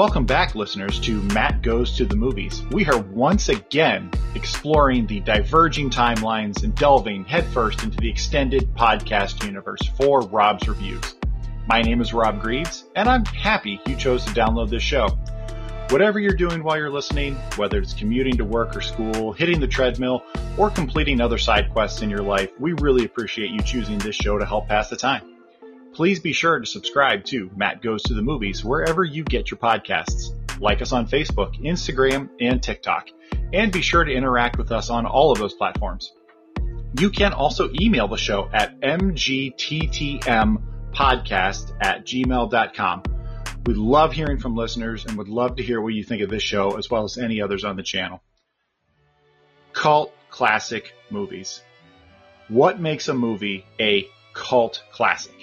Welcome back, listeners, to Matt Goes to the Movies. We are once again exploring the diverging timelines and delving headfirst into the extended podcast universe for Rob's Reviews. My name is Rob Greaves, and I'm happy you chose to download this show. Whatever you're doing while you're listening, whether it's commuting to work or school, hitting the treadmill, or completing other side quests in your life, we really appreciate you choosing this show to help pass the time. Please be sure to subscribe to Matt Goes to the Movies wherever you get your podcasts. Like us on Facebook, Instagram, and TikTok. And be sure to interact with us on all of those platforms. You can also email the show at mgttmpodcast at gmail.com. We love hearing from listeners and would love to hear what you think of this show as well as any others on the channel. Cult classic movies. What makes a movie a cult classic?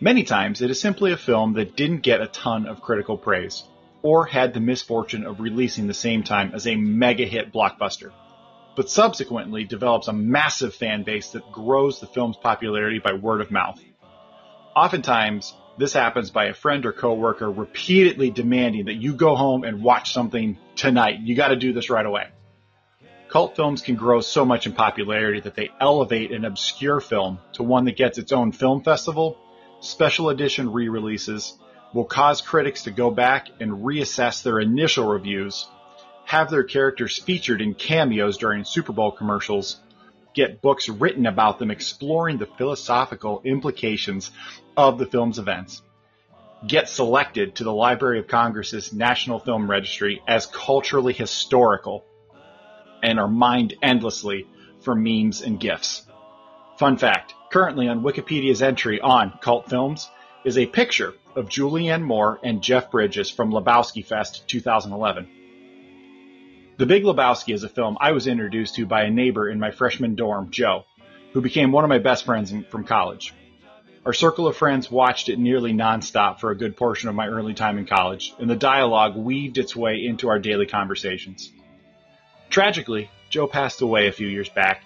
Many times it is simply a film that didn't get a ton of critical praise, or had the misfortune of releasing the same time as a mega hit blockbuster, but subsequently develops a massive fan base that grows the film's popularity by word of mouth. Oftentimes, this happens by a friend or coworker repeatedly demanding that you go home and watch something tonight. You gotta do this right away. Cult films can grow so much in popularity that they elevate an obscure film to one that gets its own film festival special edition re-releases will cause critics to go back and reassess their initial reviews, have their characters featured in cameos during Super Bowl commercials, get books written about them exploring the philosophical implications of the film's events, get selected to the Library of Congress's National Film Registry as culturally historical, and are mined endlessly for memes and gifs. Fun fact, currently on Wikipedia's entry on cult films is a picture of Julianne Moore and Jeff Bridges from Lebowski Fest 2011. The Big Lebowski is a film I was introduced to by a neighbor in my freshman dorm, Joe, who became one of my best friends in, from college. Our circle of friends watched it nearly nonstop for a good portion of my early time in college, and the dialogue weaved its way into our daily conversations. Tragically, Joe passed away a few years back,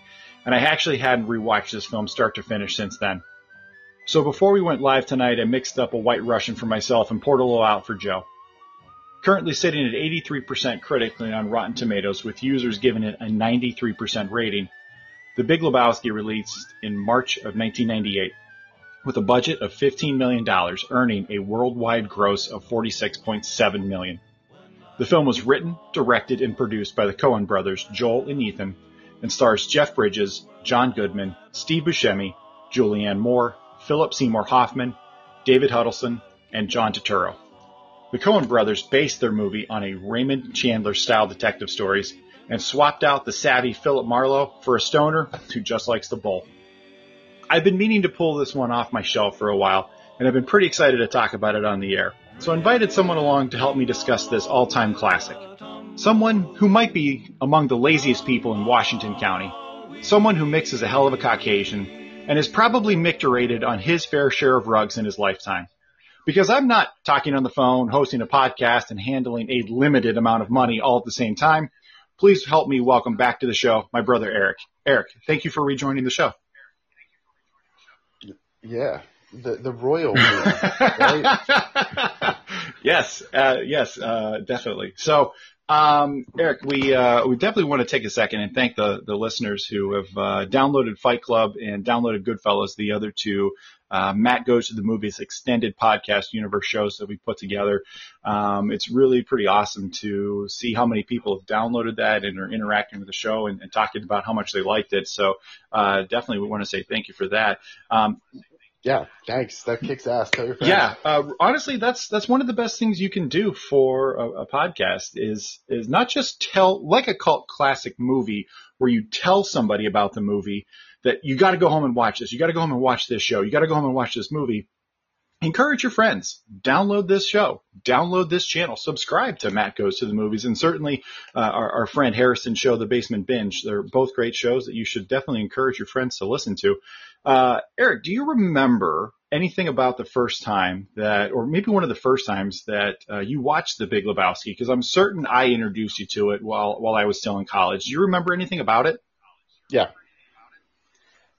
and I actually hadn't rewatched this film start to finish since then. So before we went live tonight, I mixed up a White Russian for myself and poured a little out for Joe. Currently sitting at 83% critically on Rotten Tomatoes, with users giving it a 93% rating, The Big Lebowski released in March of 1998 with a budget of $15 million, earning a worldwide gross of 46.7 million. The film was written, directed, and produced by the Coen brothers, Joel and Ethan, and stars Jeff Bridges, John Goodman, Steve Buscemi, Julianne Moore, Philip Seymour Hoffman, David Huddleston, and John Turturro. The Coen brothers based their movie on a Raymond Chandler style detective stories and swapped out the savvy Philip Marlowe for a stoner who just likes the bull. I've been meaning to pull this one off my shelf for a while, and I've been pretty excited to talk about it on the air. So I invited someone along to help me discuss this all-time classic. Someone who might be among the laziest people in Washington County. Someone who mixes a hell of a Caucasian and is probably micturated on his fair share of rugs in his lifetime. Because I'm not talking on the phone, hosting a podcast, and handling a limited amount of money all at the same time. Please help me welcome back to the show my brother Eric. Eric, thank you for rejoining the show. Yeah, the the royal right? yes, uh, yes, uh, definitely. So, um, Eric, we uh, we definitely want to take a second and thank the the listeners who have uh, downloaded Fight Club and downloaded Goodfellas, the other two. Uh, Matt goes to the movies extended podcast universe shows that we put together. Um, it's really pretty awesome to see how many people have downloaded that and are interacting with the show and, and talking about how much they liked it. So uh, definitely we want to say thank you for that. Um, yeah, thanks. That kicks ass. Yeah, uh, honestly, that's that's one of the best things you can do for a, a, podcast is is not just tell like a cult classic movie where you tell somebody about the movie that you got to go home and watch this. You got to go home and watch this show. You got to go home and watch this movie. Encourage your friends. Download this show. Download this channel. Subscribe to Matt Goes to the Movies, and certainly uh, our, our friend Harrison show, The Basement Binge. They're both great shows that you should definitely encourage your friends to listen to. Uh, Eric, do you remember anything about the first time that, or maybe one of the first times that uh, you watched The Big Lebowski? Because I'm certain I introduced you to it while while I was still in college. Do you remember anything about it? Yeah,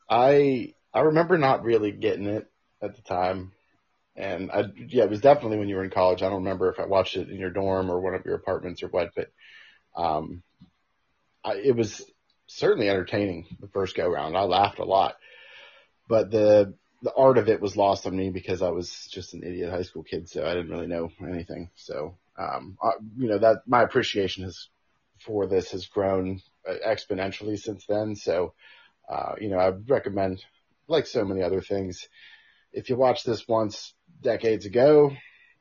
I I remember not really getting it at the time, And I, yeah, it was definitely when you were in college. I don't remember if I watched it in your dorm or one of your apartments or what, but um, I, it was certainly entertaining the first go round. I laughed a lot, but the the art of it was lost on me because I was just an idiot high school kid, so I didn't really know anything. So, um, I, you know, that my appreciation has for this has grown uh, exponentially since then. So, uh, you know, I recommend, like so many other things, if you watch this once decades ago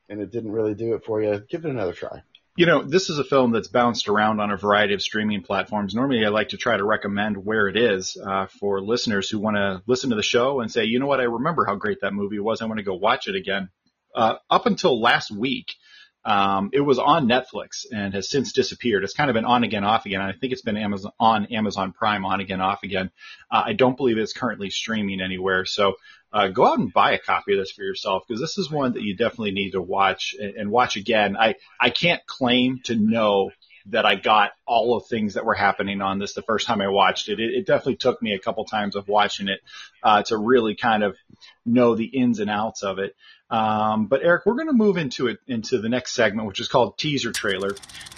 and it didn't really do it for you, give it another try. You know, this is a film that's bounced around on a variety of streaming platforms. Normally, I like to try to recommend where it is uh, for listeners who want to listen to the show and say, you know what, I remember how great that movie was. I want to go watch it again. Uh, up until last week, um, it was on Netflix and has since disappeared. It's kind of been on again, off again. I think it's been Amazon on Amazon Prime, on again, off again. Uh, I don't believe it's currently streaming anywhere. So uh, go out and buy a copy of this for yourself because this is one that you definitely need to watch and, and watch again. I I can't claim to know that I got all of things that were happening on this the first time I watched it. It, it definitely took me a couple times of watching it uh, to really kind of know the ins and outs of it. Um, but Eric, we're going to move into it into the next segment, which is called teaser trailer.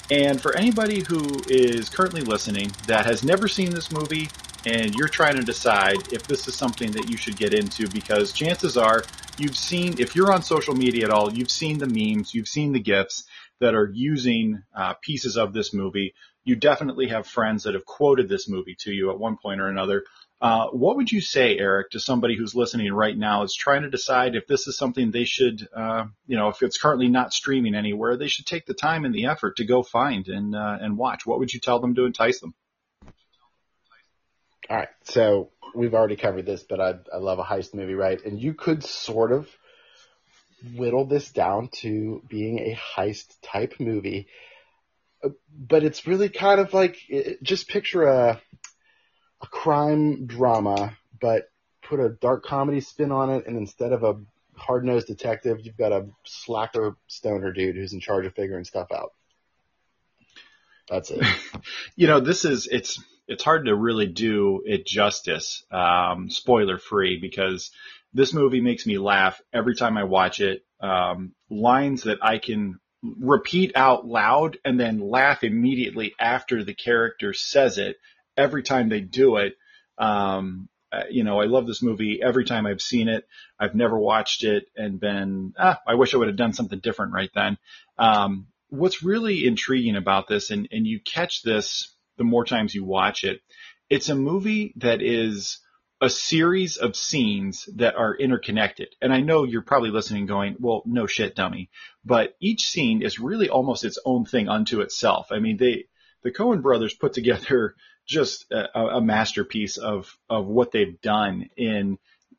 And for anybody who is currently listening that has never seen this movie and you're trying to decide if this is something that you should get into, because chances are you've seen, if you're on social media at all, you've seen the memes, you've seen the gifs that are using uh, pieces of this movie. You definitely have friends that have quoted this movie to you at one point or another. Uh, what would you say, Eric, to somebody who's listening right now is trying to decide if this is something they should, uh, you know, if it's currently not streaming anywhere, they should take the time and the effort to go find and uh, and watch. What would you tell them to entice them? All right, so we've already covered this, but I, I love a heist movie, right? And you could sort of whittle this down to being a heist type movie, but it's really kind of like just picture a a crime drama, but put a dark comedy spin on it, and instead of a hard nosed detective, you've got a slacker stoner dude who's in charge of figuring stuff out. That's it. you know, this is it's it's hard to really do it justice, um, spoiler free, because this movie makes me laugh every time I watch it. Um, lines that I can repeat out loud and then laugh immediately after the character says it every time they do it. Um, uh, you know, I love this movie every time I've seen it. I've never watched it and been, ah, I wish I would have done something different right then. Um, what's really intriguing about this, and, and you catch this the more times you watch it, it's a movie that is a series of scenes that are interconnected. And I know you're probably listening going, well, no shit, dummy. But each scene is really almost its own thing unto itself. I mean, they, the Coen brothers put together just a, a masterpiece of of what they've done in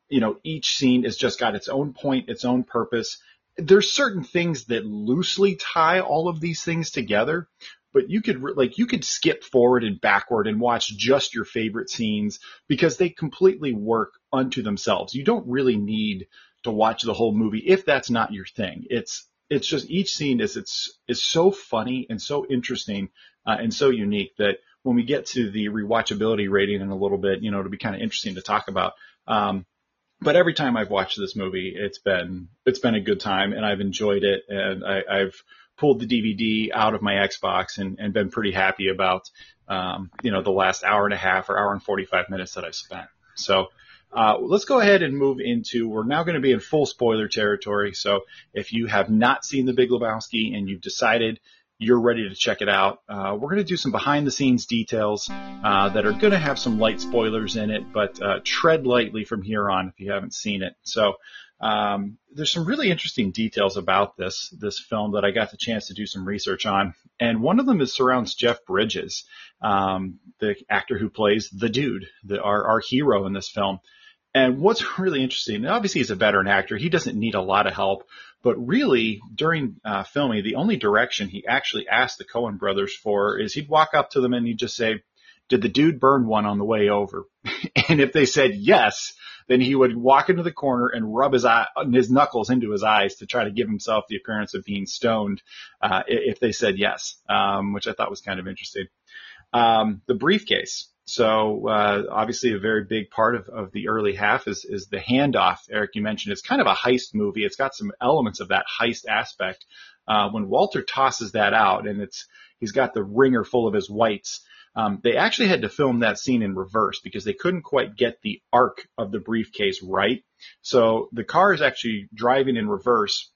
you know each scene has just got its own point its own purpose there's certain things that loosely tie all of these things together but you could like you could skip forward and backward and watch just your favorite scenes because they completely work unto themselves you don't really need to watch the whole movie if that's not your thing it's it's just each scene is it's is so funny and so interesting uh, and so unique that when we get to the rewatchability rating in a little bit, you know, it'll be kind of interesting to talk about. Um, but every time I've watched this movie, it's been it's been a good time, and I've enjoyed it, and I, I've pulled the DVD out of my Xbox and, and been pretty happy about um, you know the last hour and a half or hour and 45 minutes that I spent. So uh, let's go ahead and move into. We're now going to be in full spoiler territory. So if you have not seen The Big Lebowski and you've decided you're ready to check it out. Uh, we're going to do some behind the scenes details uh, that are going to have some light spoilers in it, but uh, tread lightly from here on if you haven't seen it. So um, there's some really interesting details about this this film that I got the chance to do some research on, and one of them is surrounds Jeff Bridges, um, the actor who plays the dude, the, our our hero in this film. And what's really interesting, obviously he's a veteran actor. He doesn't need a lot of help, but really during uh, filming, the only direction he actually asked the Coen brothers for is he'd walk up to them and he'd just say, did the dude burn one on the way over? and if they said yes, then he would walk into the corner and rub his eye, his knuckles into his eyes to try to give himself the appearance of being stoned, uh, if they said yes, um, which I thought was kind of interesting. Um, the briefcase So uh, obviously, a very big part of, of the early half is is the handoff. Eric, you mentioned it's kind of a heist movie. It's got some elements of that heist aspect. Uh, when Walter tosses that out, and it's he's got the ringer full of his whites. Um, they actually had to film that scene in reverse because they couldn't quite get the arc of the briefcase right. So the car is actually driving in reverse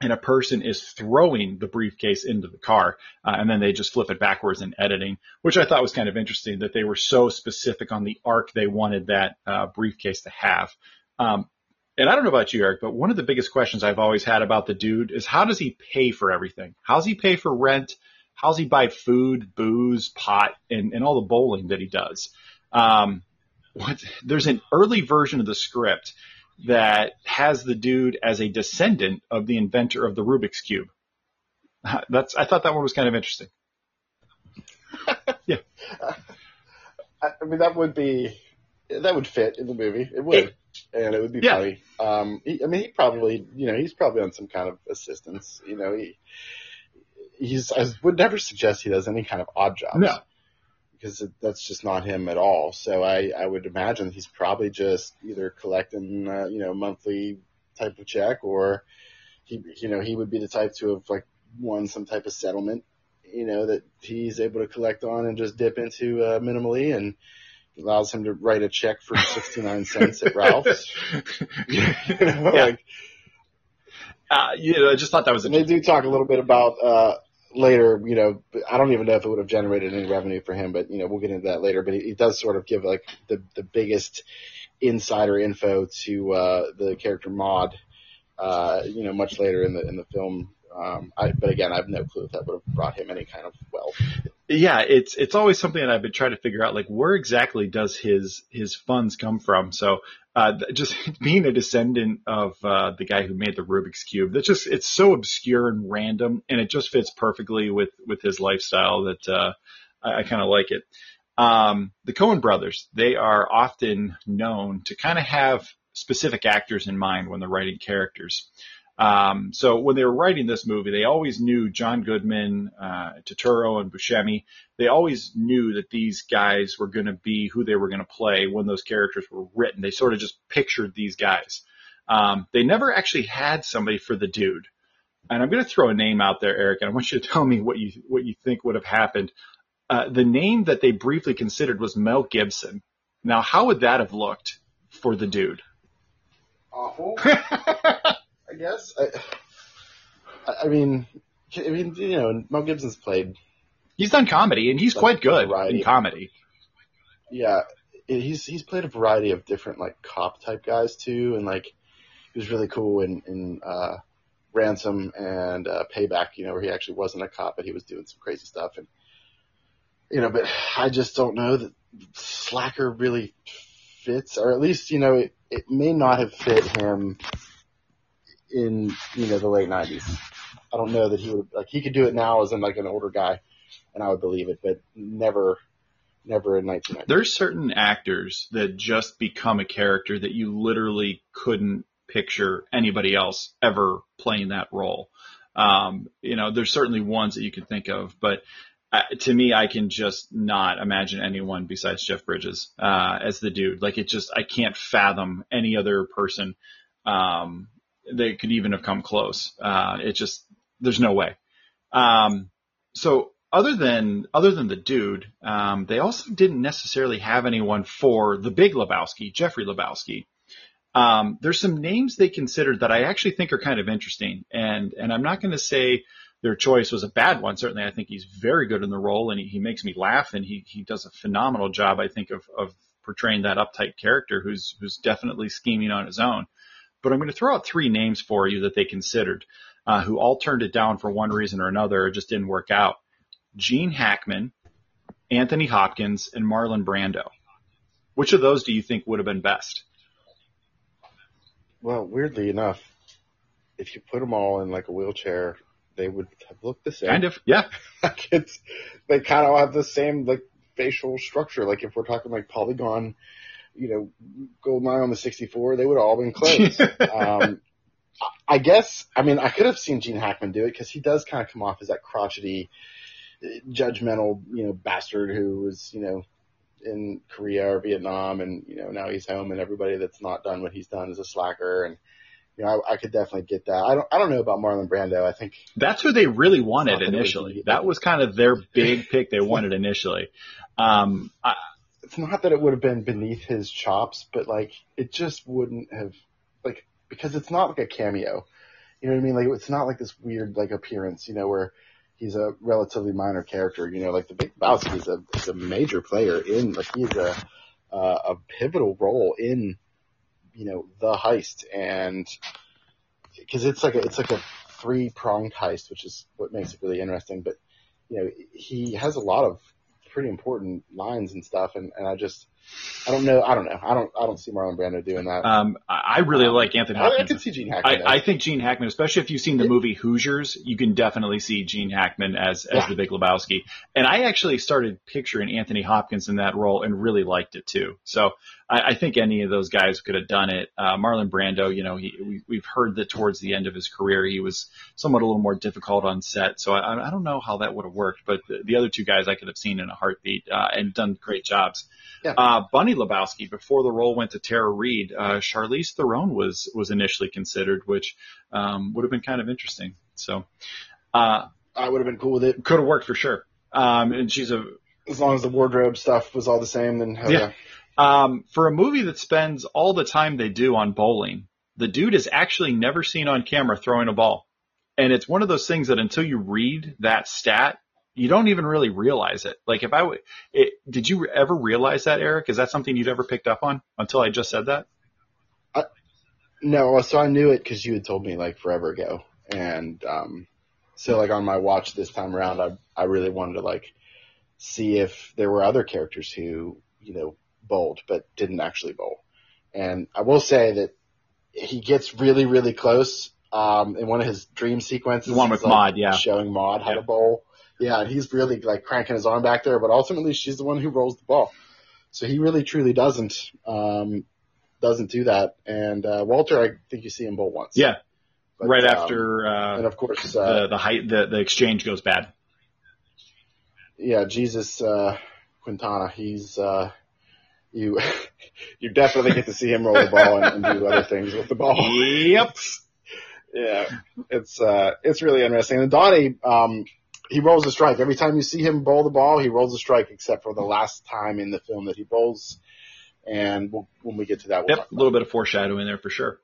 and a person is throwing the briefcase into the car, uh, and then they just flip it backwards in editing, which I thought was kind of interesting that they were so specific on the arc they wanted that uh, briefcase to have. Um, and I don't know about you, Eric, but one of the biggest questions I've always had about the dude is how does he pay for everything? How does he pay for rent? How does he buy food, booze, pot, and, and all the bowling that he does? Um, what, there's an early version of the script that has the dude as a descendant of the inventor of the Rubik's Cube. That's I thought that one was kind of interesting. yeah. I mean that would be that would fit in the movie. It would. It, and it would be yeah. funny. Um, he, I mean, he probably, you know, he's probably on some kind of assistance. You know, he he's. I would never suggest he does any kind of odd jobs. No, because that's just not him at all. So I, I would imagine he's probably just either collecting, uh, you know, monthly type of check or he, you know, he would be the type to have like won some type of settlement, you know, that he's able to collect on and just dip into, uh, minimally and allows him to write a check for 69 cents at Ralph's. you know, yeah. like, uh, you know, I just thought that was. They do talk a little bit about uh, later, you know, I don't even know if it would have generated any revenue for him, but you know, we'll get into that later. But he, does sort of give like the the biggest insider info to uh, the character Maud, uh, you know, much later in the in the film. Um, I, but again, I have no clue if that would have brought him any kind of wealth. Yeah, it's it's always something that I've been trying to figure out, like where exactly does his his funds come from? So uh, just being a descendant of uh, the guy who made the Rubik's cube. That's just it's so obscure and random, and it just fits perfectly with with his lifestyle that uh, I, I kind of like it. Um, the Coen brothers, they are often known to kind of have specific actors in mind when they're writing characters. Um, so when they were writing this movie, they always knew John Goodman, uh, Turturro, and Buscemi. They always knew that these guys were going to be who they were going to play when those characters were written. They sort of just pictured these guys. Um, they never actually had somebody for the dude. And I'm going to throw a name out there, Eric, and I want you to tell me what you what you think would have happened. Uh, the name that they briefly considered was Mel Gibson. Now, how would that have looked for the dude? Awful. I guess. I, I mean, I mean, you know, Mel Gibson's played. He's done comedy, and he's quite good in comedy. Yeah, he's he's played a variety of different like cop type guys too, and like he was really cool in in uh, Ransom and uh, Payback. You know, where he actually wasn't a cop, but he was doing some crazy stuff, and you know, but I just don't know that Slacker really fits, or at least you know, it, it may not have fit him in you know the late '90s. I don't know that he would like he could do it now as in like an older guy, and I would believe it, but never, never in 1990. There's certain actors that just become a character that you literally couldn't picture anybody else ever playing that role. Um, you know, there's certainly ones that you can think of, but uh, to me, I can just not imagine anyone besides Jeff Bridges uh, as the dude. Like it just, I can't fathom any other person um, they could even have come close. Uh, it just there's no way. Um, so other than other than the dude, um, they also didn't necessarily have anyone for the big Lebowski, Jeffrey Lebowski. Um, there's some names they considered that I actually think are kind of interesting, and and I'm not going to say their choice was a bad one. Certainly, I think he's very good in the role, and he, he makes me laugh, and he he does a phenomenal job, I think, of of portraying that uptight character who's who's definitely scheming on his own. But I'm going to throw out three names for you that they considered, uh, who all turned it down for one reason or another. It just didn't work out. Gene Hackman, Anthony Hopkins, and Marlon Brando. Which of those do you think would have been best? Well, weirdly enough, if you put them all in like a wheelchair, they would have looked the same. Kind of, yeah. like it's, they kind of have the same like facial structure. Like if we're talking like polygon you know, Goldeneye on the 64, they would have all been closed. um, I guess, I mean, I could have seen Gene Hackman do it because he does kind of come off as that crotchety, judgmental, you know, bastard who was, you know, in Korea or Vietnam, and you know now he's home, and everybody that's not done what he's done is a slacker, and you know I, I could definitely get that. I don't I don't know about Marlon Brando. I think That's who they really wanted Not that it would initially. That was kind of their big pick they wanted initially. Um, I, it's not that it would have been beneath his chops, but like it just wouldn't have like because it's not like a cameo. You know what I mean? Like it's not like this weird like appearance, you know, where he's a relatively minor character. You know, like the Big Lebowski is a is a major player in like he's a uh, a pivotal role in you know the heist and because it's like a it's like a three pronged heist, which is what makes it really interesting. But you know, he has a lot of pretty important lines and stuff, and, and I just I don't know I don't know I don't I don't see Marlon Brando doing that. um, I I really like Anthony I, I Hopkins. could see Gene Hackman. I, I think Gene Hackman, especially if you've seen the movie Hoosiers, you can definitely see Gene Hackman as as Yeah. the Big Lebowski. And I actually started picturing Anthony Hopkins in that role and really liked it too. So I, I think any of those guys could have done it. Uh, Marlon Brando, you know, he, we, we've heard that towards the end of his career he was somewhat a little more difficult on set. So I, I don't know how that would have worked, but the, the other two guys I could have seen in a heartbeat uh, and done great jobs. Yeah. Uh, Bunny Lebowski, before the role went to Tara Reid, uh, Charlize Theron was was initially considered, which um, would have been kind of interesting. So uh, I would have been cool with it could have worked for sure. Um, and she's a as long as the wardrobe stuff was all the same. Then Yeah. yeah. um, for a movie that spends all the time they do on bowling. The dude is actually never seen on camera throwing a ball, and it's one of those things that until you read that stat, you don't even really realize it. Like if I would, it, did you ever realize that, Eric? Is that something you'd ever picked up on until I just said that? No, so I knew it because you had told me like forever ago, and um, so like on my watch this time around, I I really wanted to like see if there were other characters who you know bowled but didn't actually bowl, and I will say that he gets really really close. Um, in one of his dream sequences, The one with like, Maud, yeah. showing Maud how Yeah. to bowl. Yeah, and he's really like cranking his arm back there, but ultimately she's the one who rolls the ball. So he really truly doesn't um, doesn't do that. And uh, Walter, I think you see him bowl once. Yeah, But, right um, after uh, and of course, uh, the the height the the exchange goes bad. yeah, Jesus uh, Quintana, he's uh, you you definitely get to see him roll the ball and, and do other things with the ball. Yep. yeah, it's uh, it's really interesting. And Donnie, um, he rolls a strike every time you see him bowl the ball. He rolls a strike, except for the last time in the film that he bowls. And we'll, when we get to that, we'll Yep, a little bit of foreshadowing there for sure.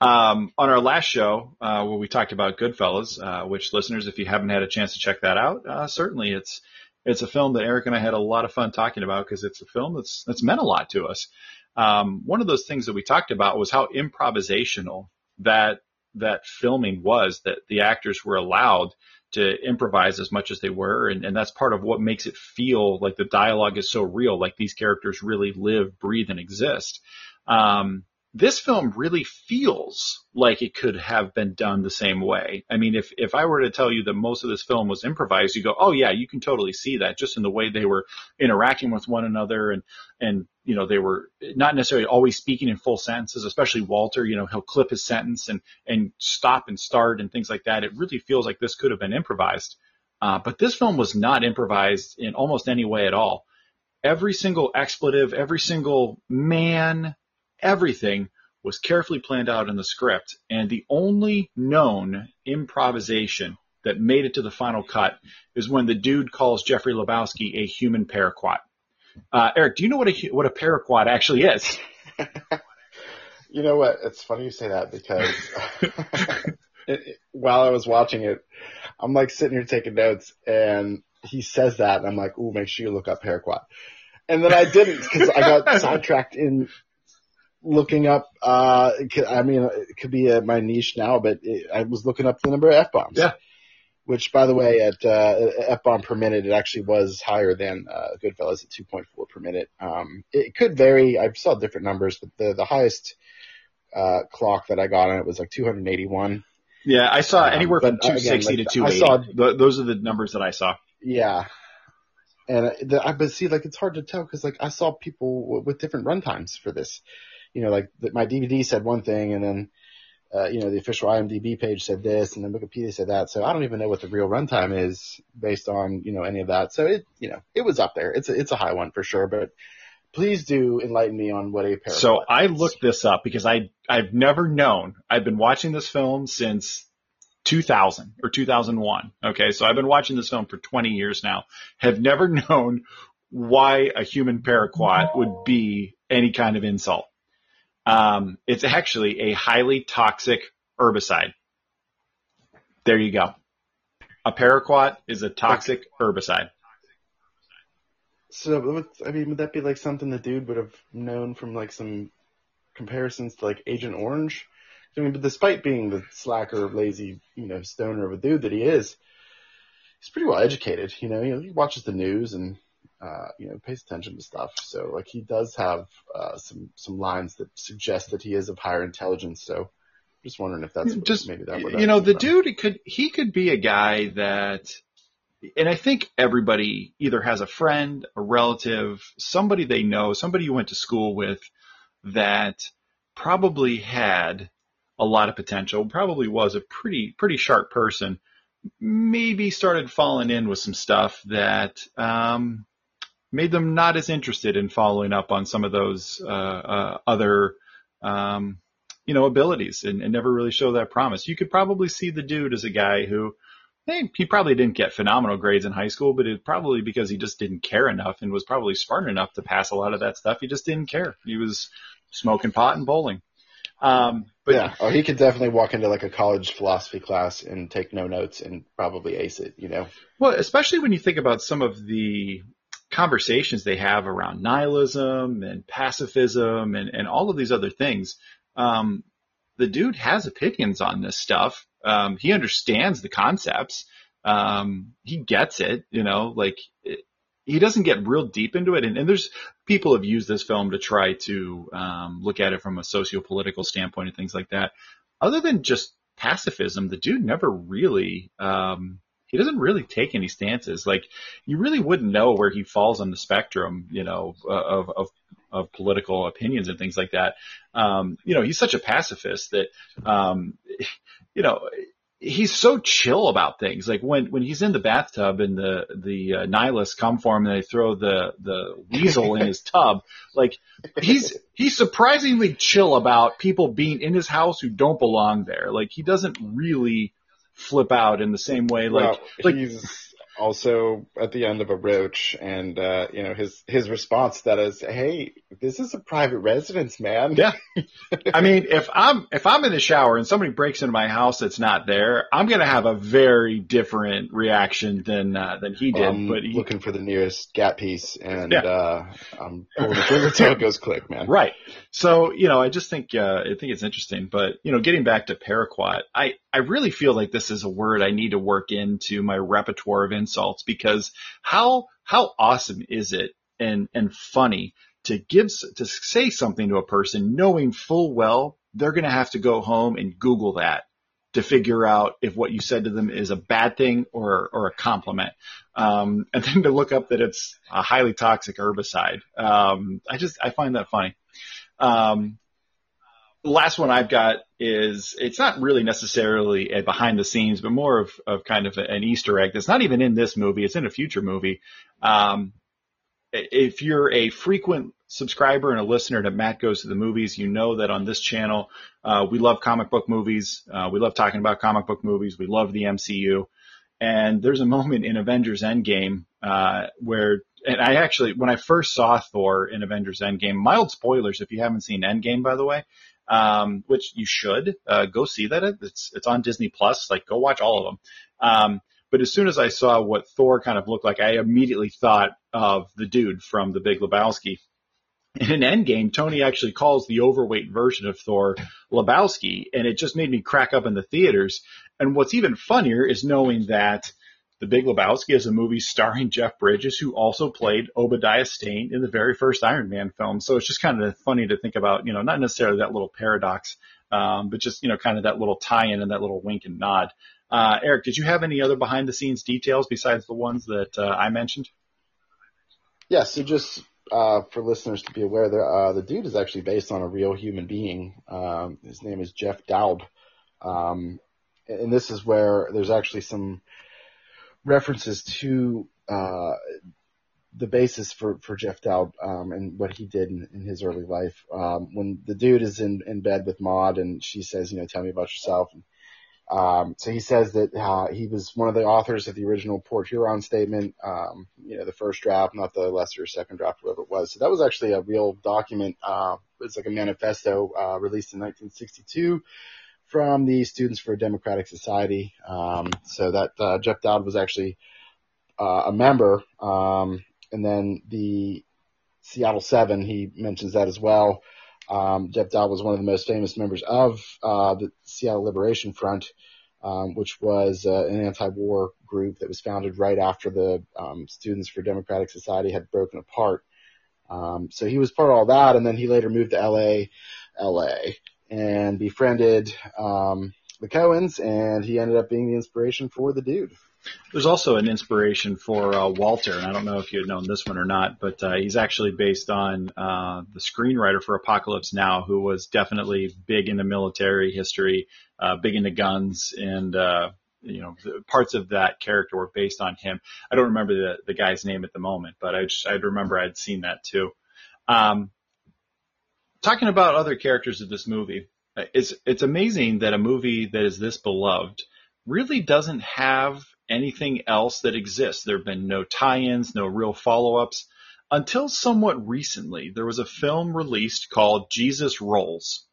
Um, on our last show, uh, where we talked about Goodfellas, uh, which listeners, if you haven't had a chance to check that out, uh, certainly it's it's a film that Eric and I had a lot of fun talking about because it's a film that's that's meant a lot to us. Um, one of those things that we talked about was how improvisational that that filming was. That the actors were allowed to improvise as much as they were, and, and that's part of what makes it feel like the dialogue is so real, like these characters really live, breathe, and exist. Um, this film really feels like it could have been done the same way. I mean, if, if I were to tell you that most of this film was improvised, you go, oh yeah, you can totally see that just in the way they were interacting with one another and, and, you know, they were not necessarily always speaking in full sentences, especially Walter, you know, he'll clip his sentence and, and stop and start and things like that. It really feels like this could have been improvised. Uh, but this film was not improvised in almost any way at all. Every single expletive, every single man, everything was carefully planned out in the script. And the only known improvisation that made it to the final cut is when the dude calls Jeffrey Lebowski a human paraquat. Uh, Eric, do you know what a what a paraquat actually is? You know what? It's funny you say that because it, it- while I was watching it, I'm like sitting here taking notes, and he says that, and I'm like, "Ooh, make sure you look up paraquat." And then I didn't because I got sidetracked in looking up. Uh, I mean, it could be my niche now, but it, I was looking up the number of f bombs. Yeah. Which, by the way, at uh, f bomb per minute, it actually was higher than uh, Goodfellas at 2.4 per minute. Um, it could vary. I saw different numbers, but the the highest uh, clock that I got on it was like 281. Yeah, I saw Um, anywhere from but, uh, again, 260 like, to I saw- those are the numbers that I saw. Yeah. And uh, the, I, but see, like, it's hard to tell because, like, I saw people w- with different runtimes for this. You know, like, the, my DVD said one thing and then, uh, you know, the official IMDb page said this and then Wikipedia said that. So I don't even know what the real runtime is based on, you know, any of that. So it, you know, it was up there. It's a, it's a high one for sure, but please do enlighten me on what a paraquat So I is. looked this up because I, I've never known. I've been watching this film since 2000 or 2001. Okay. So I've been watching this film for 20 years now. Have never known why a human paraquat would be any kind of insult. Um, it's actually a highly toxic herbicide. There you go. A paraquat is a toxic herbicide. So, I mean, would that be like something the dude would have known from like some comparisons to like Agent Orange? I mean, but despite being the slacker, lazy, you know, stoner of a dude that he is, he's pretty well educated. You know, you know he watches the news and uh, you know pays attention to stuff. So, like, he does have uh, some some lines that suggest that he is of higher intelligence. So, just wondering if that's just maybe that. where you know the from. dude could he could be a guy that and i think everybody either has a friend a relative somebody they know somebody you went to school with that probably had a lot of potential probably was a pretty pretty sharp person maybe started falling in with some stuff that um, made them not as interested in following up on some of those uh, uh, other um, you know, abilities and, and never really show that promise. You could probably see the dude as a guy who, hey, he probably didn't get phenomenal grades in high school, but it probably because he just didn't care enough and was probably smart enough to pass a lot of that stuff. He just didn't care. He was smoking pot and bowling. Um, but yeah, oh, he could definitely walk into like a college philosophy class and take no notes and probably ace it. You know, Well, especially when you think about some of the conversations they have around nihilism and pacifism and, and all of these other things. Um, the dude has opinions on this stuff. Um, he understands the concepts. Um, he gets it, you know, like it, he doesn't get real deep into it. And, and there's people have used this film to try to um, look at it from a socio-political standpoint and things like that. Other than just pacifism, the dude never really um, he doesn't really take any stances. Like you really wouldn't know where he falls on the spectrum, you know, of of, of political opinions and things like that. Um, you know, he's such a pacifist that, um, you know, he's so chill about things. Like when when he's in the bathtub and the the uh, nihilists come for him and they throw the the weasel in his tub, like he's he's surprisingly chill about people being in his house who don't belong there. Like he doesn't really flip out in the same way. Like well, like he's also at the end of a roach, and uh, you know his his response to that is, "Hey, this is a private residence, man." Yeah. I mean, if I'm if I'm in the shower and somebody breaks into my house that's not there, I'm gonna have a very different reaction than uh, than he did. I'm but he, looking for the nearest gap piece, and Yeah. uh, I'm pulling the trigger till it goes click, man. Right. So, you know, I just think, uh, I think it's interesting, but, you know, getting back to paraquat, I, I really feel like this is a word I need to work into my repertoire of insults because how, how awesome is it and, and funny to give, to say something to a person knowing full well they're going to have to go home and Google that to figure out if what you said to them is a bad thing or, or a compliment. Um, and then to look up that it's a highly toxic herbicide. Um, I just, I find that funny. Um, last one I've got is it's not really necessarily a behind the scenes, but more of, of kind of an Easter egg that's not even in this movie. It's in a future movie. Um, if you're a frequent subscriber and a listener to Matt Goes to the Movies, you know that on this channel, uh, we love comic book movies. Uh, we love talking about comic book movies. We love the MCU. And there's a moment in Avengers Endgame uh, where, and I actually, when I first saw Thor in Avengers Endgame, mild spoilers if you haven't seen Endgame, by the way, um, which you should uh, go see that. It's it's on Disney Plus. Like, go watch all of them. Um, but as soon as I saw what Thor kind of looked like, I immediately thought of the dude from The Big Lebowski. In an Endgame, Tony actually calls the overweight version of Thor Lebowski, and it just made me crack up in the theaters. And what's even funnier is knowing that The Big Lebowski is a movie starring Jeff Bridges, who also played Obadiah Stane in the very first Iron Man film. So it's just kind of funny to think about, you know, not necessarily that little paradox, um, but just, you know, kind of that little tie-in and that little wink and nod. Uh, Eric, did you have any other behind the scenes details besides the ones that uh, I mentioned? Yeah, so just uh, for listeners to be aware, there, uh, the dude is actually based on a real human being. Um, his name is Jeff Dowd. Um, and this is where there's actually some references to uh, the basis for, for Jeff Dowd um, and what he did in, in his early life. Um, when the dude is in, in bed with Maud and she says, you know, tell me about yourself. And, um, so he says that uh, he was one of the authors of the original Port Huron statement, um, you know, the first draft, not the lesser second draft, whatever it was. So that was actually a real document. Uh, it's like a manifesto uh, released in 1962 from the Students for a Democratic Society. Um, so that uh, Jeff Dowd was actually uh, a member, um, and then the Seattle Seven. He mentions that as well. Um, Jeff Dowd was one of the most famous members of uh, the Seattle Liberation Front, um, which was uh, an anti-war group that was founded right after the um, Students for Democratic Society had broken apart. Um, so he was part of all that, and then he later moved to L.A. L.A and befriended um, the Coens, and he ended up being the inspiration for the dude. There's also an inspiration for uh, Walter, and I don't know if you had known this one or not, but uh, he's actually based on uh, the screenwriter for Apocalypse Now, who was definitely big into military history, uh, big into guns, and uh, you know parts of that character were based on him. I don't remember the the guy's name at the moment, but I just I remember I'd seen that too. Um, talking about other characters of this movie, it's it's amazing that a movie that is this beloved really doesn't have anything else that exists. There have been no tie-ins, no real follow-ups until somewhat recently. There was a film released called Jesus Rolls.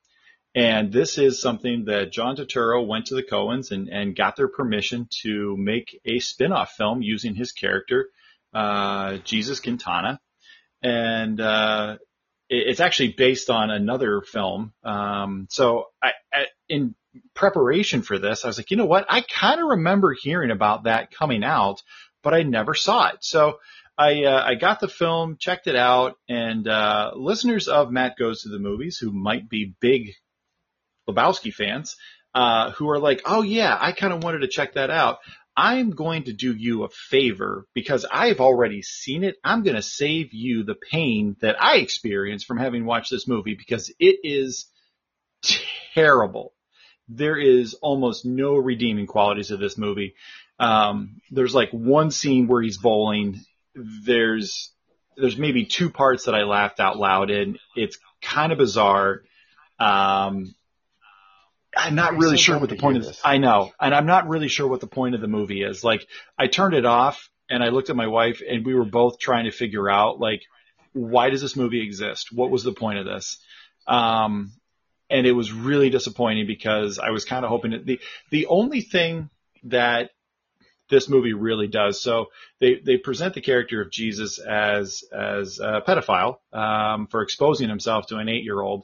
And this is something that John Turturro went to the Coens and, and got their permission to make a spin-off film using his character, uh, Jesus Quintana. And uh, it's actually based on another film. Um, so I, I, in preparation for this, I was like, you know what? I kind of remember hearing about that coming out, but I never saw it. So I, uh, I got the film, checked it out, and uh, listeners of Matt Goes to the Movies who might be big Lebowski fans, uh, who are like, oh yeah, I kind of wanted to check that out. I'm going to do you a favor because I've already seen it. I'm going to save you the pain that I experienced from having watched this movie because it is terrible. There is almost no redeeming qualities of this movie. Um, there's like one scene where he's bowling. There's there's maybe two parts that I laughed out loud in. It's kind of bizarre. Um, I'm not really sure what the point of this. I know, and I'm not really sure what the point of the movie is. Like, I turned it off and I looked at my wife, and we were both trying to figure out like, why does this movie exist? What was the point of this? Um, and it was really disappointing because I was kind of hoping that the the only thing that this movie really does. So they, they present the character of Jesus as as a pedophile um, for exposing himself to an eight year old,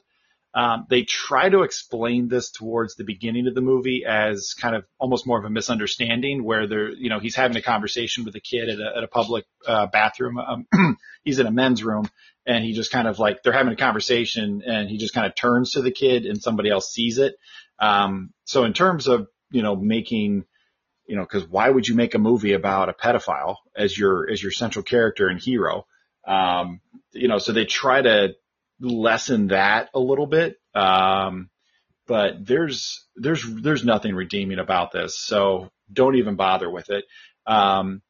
um, they try to explain this towards the beginning of the movie as kind of almost more of a misunderstanding where they're, you know, he's having a conversation with a kid at a, at a public uh, bathroom. Um, he's in a men's room and he just kind of like, they're having a conversation and he just kind of turns to the kid and somebody else sees it. Um, so in terms of, you know, making, you know, cause why would you make a movie about a pedophile as your, as your central character and hero? Um, you know, so they try to lessen that a little bit. Um, but there's there's there's nothing redeeming about this, so don't even bother with it. Um,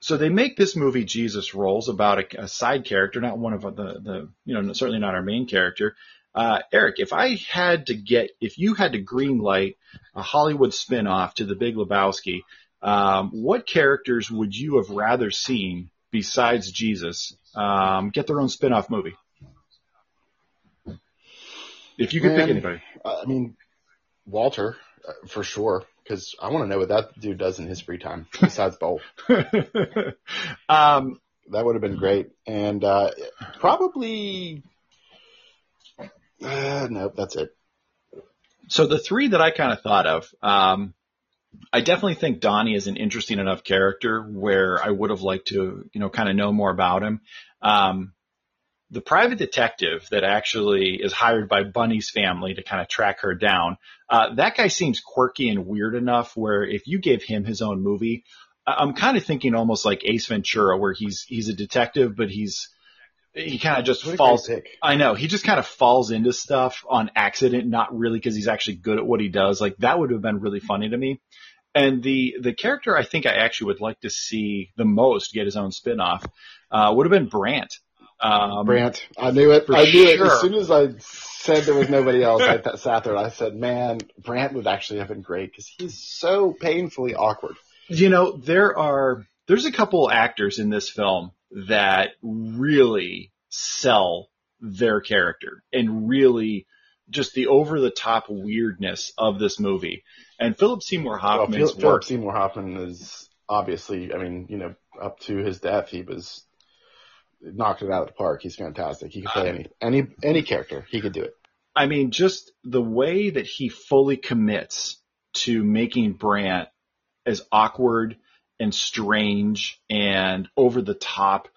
so they make this movie Jesus Rolls about a, a, side character, not one of the the you know certainly not our main character. Uh, Eric, if I had to get if you had to green light a Hollywood spinoff to The Big Lebowski, um, what characters would you have rather seen besides Jesus um, get their own spinoff movie? If you could pick anybody. I mean, Walter, uh, for sure, because I want to know what that dude does in his free time besides bowl. um, that would have been great. And uh, probably, uh, no, that's it. So the three that I kind of thought of, um, I definitely think Donnie is an interesting enough character where I would have liked to, you know, kind of know more about him. Um, the private detective that actually is hired by Bunny's family to kind of track her down, uh, that guy seems quirky and weird enough where if you gave him his own movie, I'm kind of thinking almost like Ace Ventura, where he's he's a detective, but he's he kind of just falls. I know he just kind of falls into stuff on accident, not really because he's actually good at what he does. Like that would have been really funny to me. And the the character I think I actually would like to see the most get his own spinoff uh, would have been Brandt. Um, Brandt, I knew it. for I knew it as soon as I said there was nobody else. I th- sat there and I said, "Man, Brandt would actually have been great because he's so painfully awkward." You know, there are there's a couple actors in this film that really sell their character and really just the over the top weirdness of this movie. And Philip Seymour Well, Hoffman's Phil- Philip work. Seymour Hoffman is obviously, I mean, you know, up to his death, he was knocked it out of the park. He's fantastic. He could play any any any character. He could do it. I mean, just the way that he fully commits to making Brandt as awkward and strange and over the top,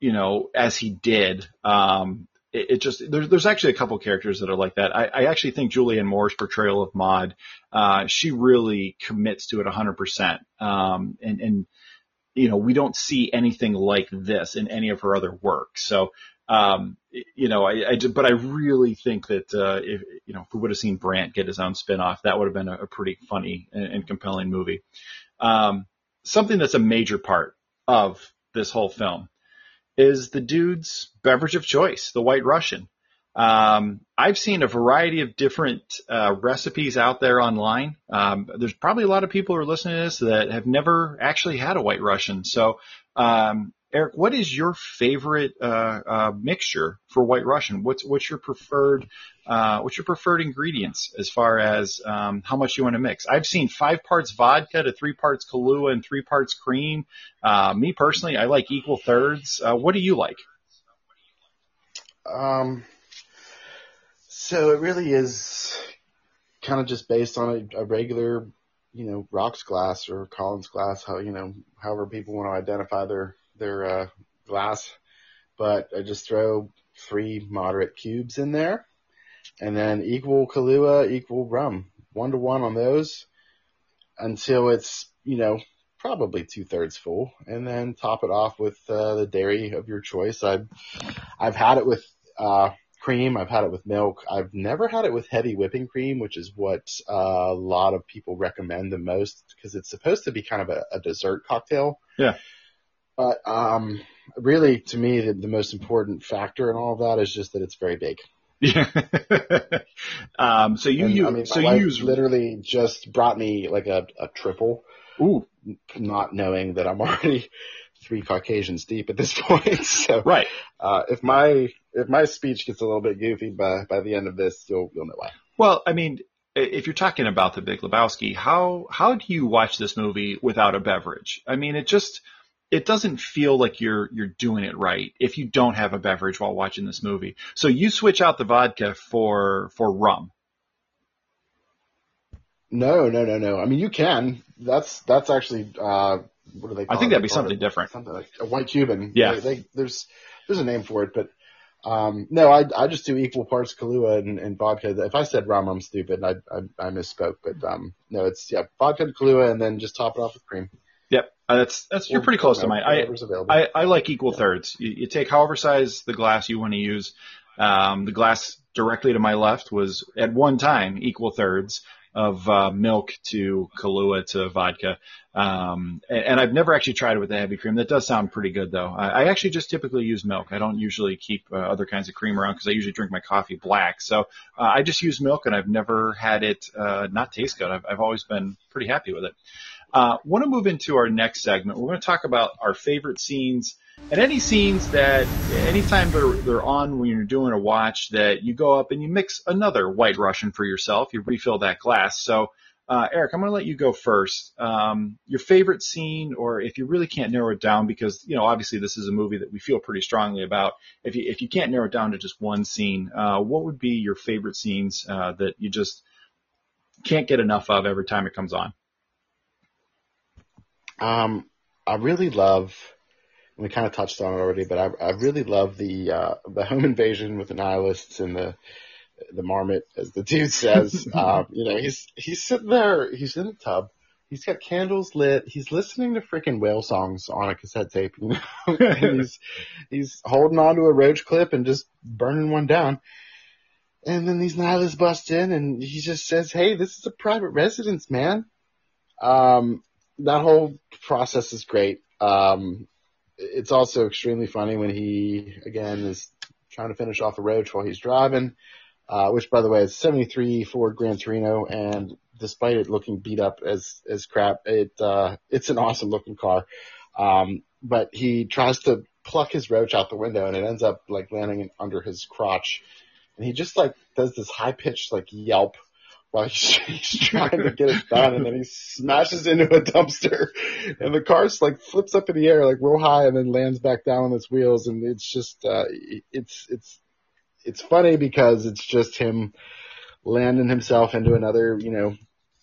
you know, as he did. Um, it, it just there's there's actually a couple characters that are like that. I, I actually think Julianne Moore's portrayal of Maude, uh, she really commits to it 100%. Um, and and you know, we don't see anything like this in any of her other work. So um, you know, I, I but I really think that uh, if you know if we would have seen Brandt get his own spinoff, that would have been a, a pretty funny and, and compelling movie. Um, something that's a major part of this whole film is the dude's beverage of choice, the White Russian. Um, I've seen a variety of different uh, recipes out there online. Um, there's probably a lot of people who are listening to this that have never actually had a White Russian. So, um, Eric, what is your favorite uh, uh, mixture for White Russian? What's what's your preferred uh, what's your preferred ingredients as far as um, how much you want to mix? I've seen five parts vodka to three parts Kahlua and three parts cream. Uh, me personally, I like equal thirds. Uh, what do you like? Um, so it really is kind of just based on a, a regular, you know, rocks glass or Collins glass, how, you know, however people want to identify their, their, uh, glass. But I just throw three moderate cubes in there and then equal Kahlua, equal rum, one to one on those until it's, you know, probably two thirds full and then top it off with, uh, the dairy of your choice. I've, I've had it with, uh, cream. I've had it with milk. I've never had it with heavy whipping cream, which is what uh, a lot of people recommend the most because it's supposed to be kind of a, a dessert cocktail. Yeah. But um, really, to me, the, the most important factor in all of that is just that it's very big. Yeah. um, so you And, use I mean, so you use literally just brought me like a, a triple, ooh not knowing that I'm already three Caucasians deep at this point. So right. uh, if my if my speech gets a little bit goofy by by the end of this, you'll you'll know why. Well, I mean, if you're talking about the Big Lebowski, how how do you watch this movie without a beverage? I mean, it just it doesn't feel like you're you're doing it right if you don't have a beverage while watching this movie. So you switch out the vodka for for rum. No, no, no, no. I mean, you can. That's that's actually uh, what do they? Call I think that'd be They something it different. Something like a white Cuban. Yeah. They, they, there's there's a name for it, but um, no, I I just do equal parts Kahlua and, and vodka. If I said rum, I'm stupid. I I, I misspoke, but um, no, it's yeah, vodka and Kahlua, and then just top it off with cream. Yep, uh, that's that's you're pretty close to mine. I. I, I like equal Yeah. thirds. You, you take however size the glass you want to use. Um, the glass directly to my left was at one time equal thirds of uh, milk to Kahlua to vodka. Um, and, and I've never actually tried it with the heavy cream. That does sound pretty good though. I, I actually just typically use milk. I don't usually keep uh, other kinds of cream around because I usually drink my coffee black. So uh, I just use milk and I've never had it uh, not taste good. I've, I've always been pretty happy with it. Uh, want to move into our next segment. We're going to talk about our favorite scenes and any scenes that anytime they're, they're on when you're doing a watch that you go up and you mix another white Russian for yourself. You refill that glass. So, uh, Eric, I'm going to let you go first. Um, your favorite scene, or if you really can't narrow it down, because you know obviously this is a movie that we feel pretty strongly about. If you if you can't narrow it down to just one scene, uh, what would be your favorite scenes uh, that you just can't get enough of every time it comes on? Um, I really love. We kind of touched on it already, but I, I really love the uh, the home invasion with the nihilists and the the marmot, as the dude says. um, you know, he's he's sitting there, he's in the tub, he's got candles lit. He's listening to freaking whale songs on a cassette tape, you know. and he's he's holding onto a roach clip and just burning one down. And then these nihilists bust in, and he just says, "Hey, this is a private residence, man." Um, that whole process is great. Um, it's also extremely funny when he again is trying to finish off a roach while he's driving. Uh, which by the way is 73 Ford Gran Torino and despite it looking beat up as, as crap, it, uh, it's an awesome looking car. Um, but he tries to pluck his roach out the window and it ends up like landing under his crotch. And he just like does this high pitched like yelp while he's, trying to get it done and then he smashes into a dumpster and the car like flips up in the air like real high and then lands back down on its wheels and it's just uh it's it's it's funny because it's just him landing himself into another, you know,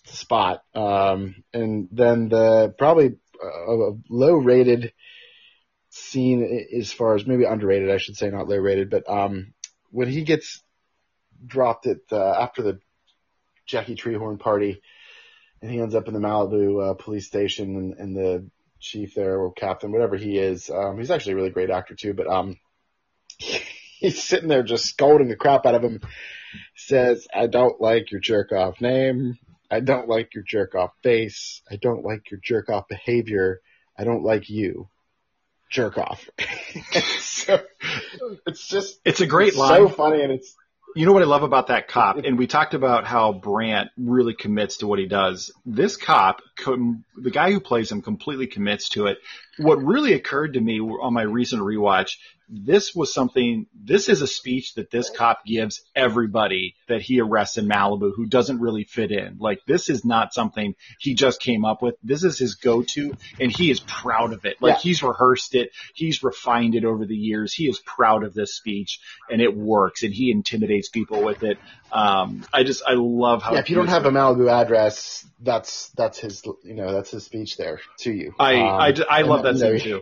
spot. Um, and then the probably a low rated scene as far as maybe underrated, I should say, not low rated, but, um, when he gets dropped at, uh, after the Jackie Treehorn party and he ends up in the Malibu, uh, police station and, and the chief there or captain, whatever he is, um, he's actually a really great actor too, but, um, he's sitting there just scolding the crap out of him. Says, I don't like your jerk off name. I don't like your jerk off face. I don't like your jerk off behavior. I don't like you. Jerk off. so it's just It's a great it's line. so funny and it's You know what I love about that cop, and we talked about how Brandt really commits to what he does. This cop, com- the guy who plays him, completely commits to it. What really occurred to me on my recent rewatch, this was something. This is a speech that this cop gives everybody that he arrests in Malibu who doesn't really fit in. Like this is not something he just came up with. This is his go-to, and he is proud of it. Like Yeah. he's rehearsed it, he's refined it over the years. He is proud of this speech, and it works, and he intimidates people with it. Um, I just I love how yeah, if you don't have a Malibu address, that's that's his you know that's his speech there to you. I Um, I, I love that you know, scene too.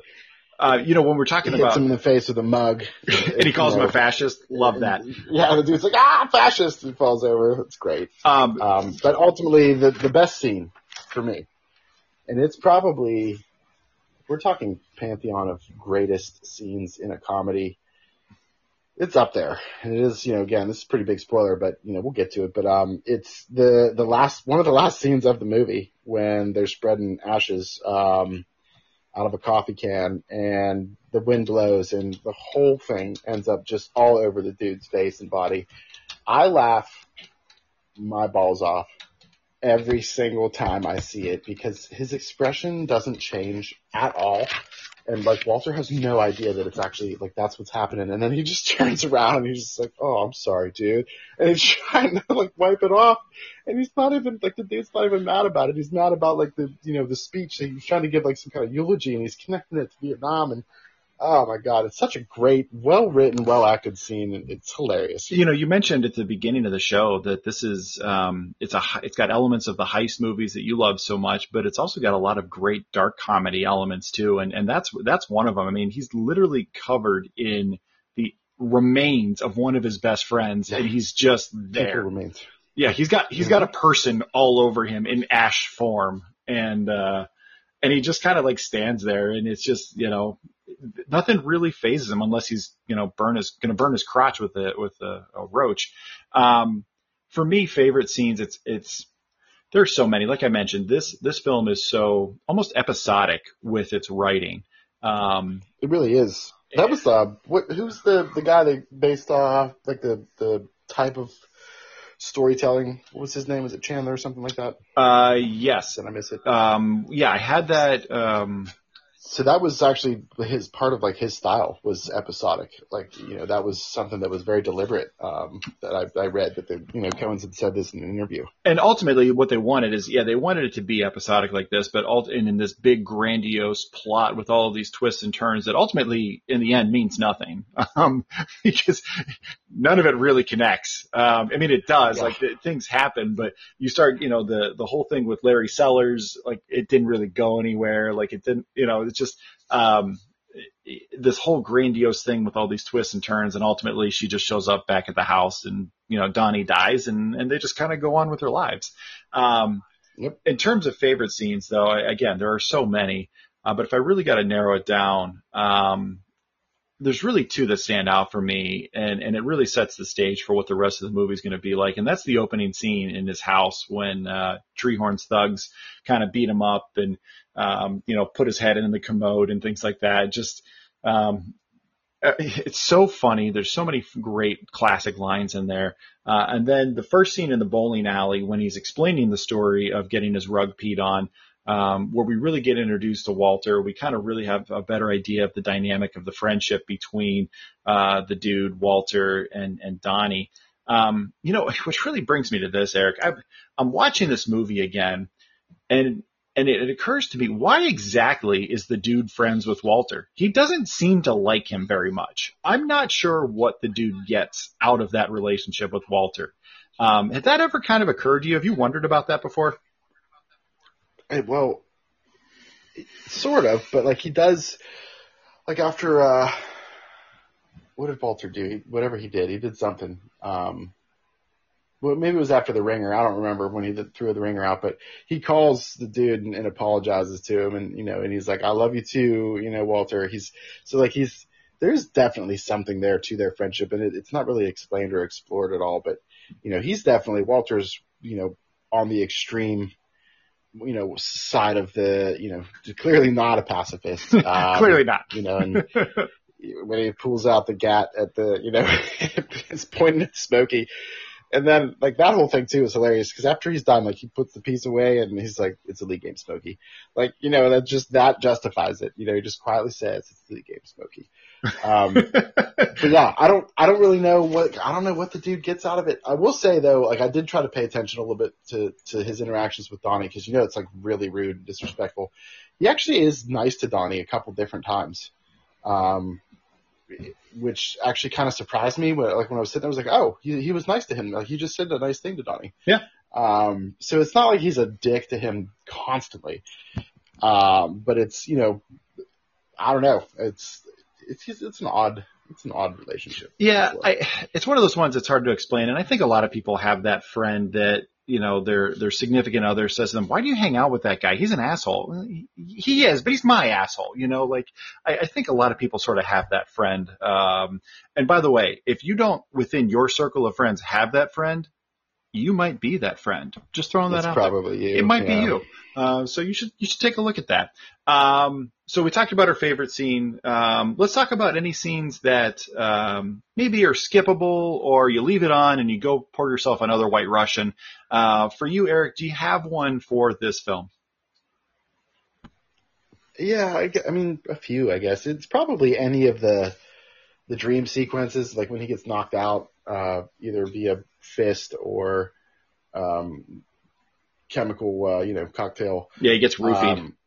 Uh, you know when we're He talking hits about him in the face with a mug, and he calls him a fascist. Love that. Yeah, the dude's like ah fascist and falls over. It's great. Um, Um, but ultimately, the the best scene for me, and it's probably we're talking pantheon of greatest scenes in a comedy. It's up there, and it is you know again this is a pretty big spoiler, but you know we'll get to it. But um, it's the the last one of the last scenes of the movie when they're spreading ashes um out of a coffee can, and the wind blows, and the whole thing ends up just all over the dude's face and body. I laugh my balls off every single time I see it because his expression doesn't change at all. And like Walter has no idea that it's actually like that's what's happening. And then he just turns around and he's just like, Oh, I'm sorry, dude. And he's trying to like wipe it off. And he's not even like the dude's not even mad about it. He's mad about like the you know, the speech. He's trying to give like some kind of eulogy and he's connecting it to Vietnam and oh my god, it's such a great, well written, well acted scene and it's hilarious. you know, you mentioned at the beginning of the show that this is um, it's a it's got elements of the heist movies that you love so much, but it's also got a lot of great dark comedy elements too, and and that's that's one of them. I mean, he's literally covered in the remains of one of his best friends, and he's just there. remains. Yeah, he's got he's got a person all over him in ash form, and uh, and he just kind of like stands there, and it's just you know nothing really phases him unless he's you know burn his gonna burn his crotch with a with a, a roach. Um, for me, favorite scenes, it's it's there's so many. Like I mentioned, this this film is so almost episodic with its writing. Um, It really is. That was uh, what? Who's the the guy that based off like the the type of storytelling? What was his name? Was it Chandler or something like that? uh, yes. Did I miss it? Um, yeah, I had that. Um, So that was actually his part of like his style was episodic. Like you know that was something that was very deliberate. Um, that I, I read that the you know Coen's had said this in an interview. and ultimately what they wanted is yeah they wanted it to be episodic like this but ult- and in this big grandiose plot with all of these twists and turns that ultimately in the end means nothing um because none of it really connects um i mean it does Yeah. like the, things happen but you start you know the the whole thing with larry sellers like it didn't really go anywhere like it didn't you know it's just um this whole grandiose thing with all these twists and turns and ultimately she just shows up back at the house and you know Donnie dies and and they just kind of go on with their lives um Yep. In terms of favorite scenes, though, I, again, there are so many. Uh, but if I really got to narrow it down, um, there's really two that stand out for me, and and it really sets the stage for what the rest of the movie is going to be like. And that's the opening scene in his house when uh, Treehorn's thugs kind of beat him up and um, you know put his head in the commode and things like that. Just um, uh, it's so funny. There's so many great classic lines in there. Uh, and then the first scene in the bowling alley when he's explaining the story of getting his rug peed on, um, where we really get introduced to Walter. We kind of really have a better idea of the dynamic of the friendship between uh, the dude Walter and and Donnie. Um, you know, which really brings me to this, Eric. i I'm watching this movie again, and and it, it, occurs to me why exactly is the dude friends with Walter? He doesn't seem to like him very much. I'm not sure what the dude gets out of that relationship with Walter. Um, had that ever kind of occurred to you? Have you wondered about that before? Well, sort of, but like he does, like after uh, what did Walter do? Whatever he did, he did something. Um, well, maybe it was after the ringer. I don't remember when he threw the ringer out, but he calls the dude and, and apologizes to him, and you know, and he's like, "I love you too," you know, Walter. He's so like he's there's definitely something there to their friendship, and it, it's not really explained or explored at all. But you know, he's definitely Walter's, you know, on the extreme, you know, side of the, you know, clearly not a pacifist. Um, clearly not. You know, and when he pulls out the gat at the, you know, it's pointing at Smokey and then like that whole thing too is hilarious because after he's done, like he puts the piece away and he's like, "It's a league game, Smokey." Like you know that just that justifies it. You know, he just quietly says, "It's a league game, Smokey." Um, but yeah, I don't, I don't really know what, I don't know what the dude gets out of it. I will say though, like I did try to pay attention a little bit to to his interactions with Donnie because you know it's like really rude and disrespectful. He actually is nice to Donnie a couple different times. Um, which actually kind of surprised me. When, like when I was sitting there, I was like, oh, he, he was nice to him. Like he just said a nice thing to Donnie. Yeah. Um, so it's not like he's a dick to him constantly. Um, but it's, you know, I don't know. It's, it's, it's an odd, it's an odd relationship. Yeah. I, it's one of those ones that's hard to explain. And I think a lot of people have that friend that you know, their their significant other says to them, "Why do you hang out with that guy? He's an asshole." He is, but he's my asshole. You know, like I, I think a lot of people sort of have that friend. Um, and by the way, if you don't within your circle of friends have that friend, you might be that friend. Just throwing that That's out. Probably there. you. It might yeah. be you. Uh, so you should you should take a look at that. Um, so we talked about our favorite scene. Um, let's talk about any scenes that um, maybe are skippable, or you leave it on and you go pour yourself another White Russian. Uh, for you, Eric, do you have one for this film? Yeah, I, I mean a few. I guess it's probably any of the the dream sequences, like when he gets knocked out, uh, either via fist or um, chemical, uh, you know, cocktail. Yeah, he gets roofied. Um,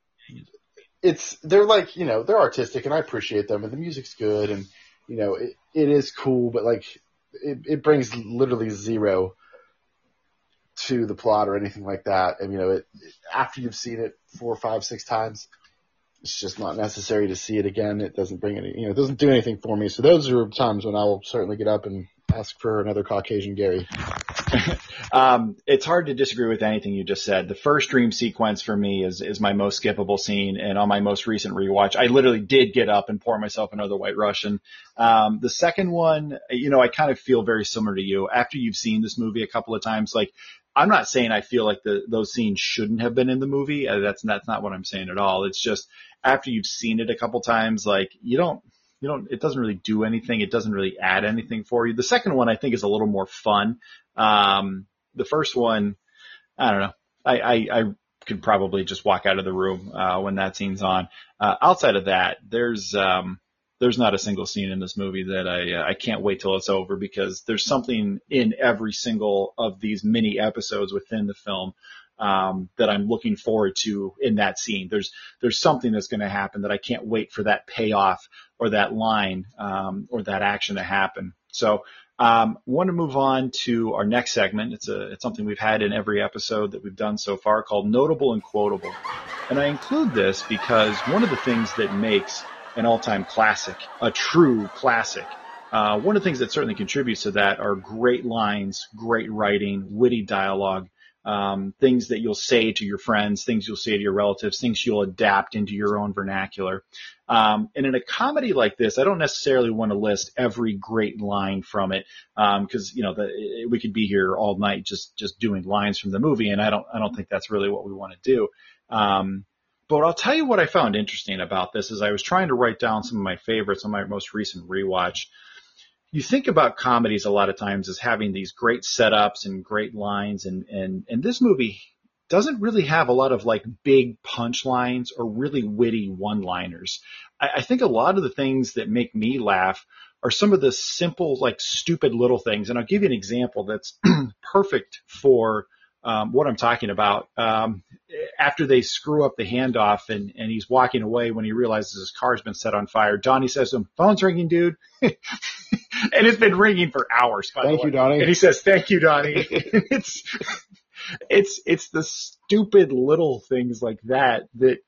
it's they're like you know they're artistic and I appreciate them and the music's good and you know it, it is cool, but like it, it brings literally zero to the plot or anything like that. And you know, it, after you've seen it four, five, six times, it's just not necessary to see it again. It doesn't bring any, you know, it doesn't do anything for me. So those are times when I will certainly get up and ask for another Caucasian Gary. um, it's hard to disagree with anything you just said. The first dream sequence for me is is my most skippable scene, and on my most recent rewatch, I literally did get up and pour myself another White Russian. Um, the second one, you know, I kind of feel very similar to you. After you've seen this movie a couple of times, like I'm not saying I feel like the those scenes shouldn't have been in the movie. Uh, that's that's not what I'm saying at all. It's just after you've seen it a couple times, like you don't you don't, it doesn't really do anything. It doesn't really add anything for you. The second one I think is a little more fun. Um, the first one, I don't know. I, I, I could probably just walk out of the room, uh, when that scene's on. Uh, outside of that, there's, um, there's not a single scene in this movie that I uh, I can't wait till it's over because there's something in every single of these mini episodes within the film um, that I'm looking forward to in that scene. There's there's something that's going to happen that I can't wait for that payoff or that line um, or that action to happen. So um, want to move on to our next segment. It's a it's something we've had in every episode that we've done so far called notable and quotable, and I include this because one of the things that makes an all-time classic a true classic. Uh, one of the things that certainly contributes to that are great lines, great writing, witty dialogue, um, things that you'll say to your friends, things you'll say to your relatives, things you'll adapt into your own vernacular. Um, and in a comedy like this, I don't necessarily want to list every great line from it because um, you know the, we could be here all night just just doing lines from the movie, and I don't I don't think that's really what we want to do. Um, but I'll tell you what I found interesting about this is I was trying to write down some of my favorites on my most recent rewatch you think about comedies a lot of times as having these great setups and great lines and and and this movie doesn't really have a lot of like big punchlines or really witty one-liners. I, I think a lot of the things that make me laugh are some of the simple, like stupid little things. And I'll give you an example that's perfect for um, what I'm talking about. Um, after they screw up the handoff and, and he's walking away when he realizes his car's been set on fire, Donnie says to him, phone's ringing, dude. and it's been ringing for hours. Thank you, Donnie. And he says, thank you, Donnie. it's, it's, it's the stupid little things like that that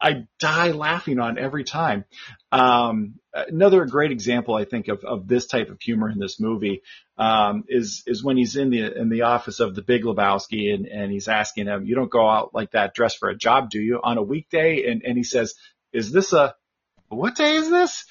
I die laughing on every time. Um, another great example, I think, of, of this type of humor in this movie um, is is when he's in the in the office of the Big Lebowski and, and he's asking him, "You don't go out like that dressed for a job, do you, on a weekday?" And and he says, "Is this a what day is this?"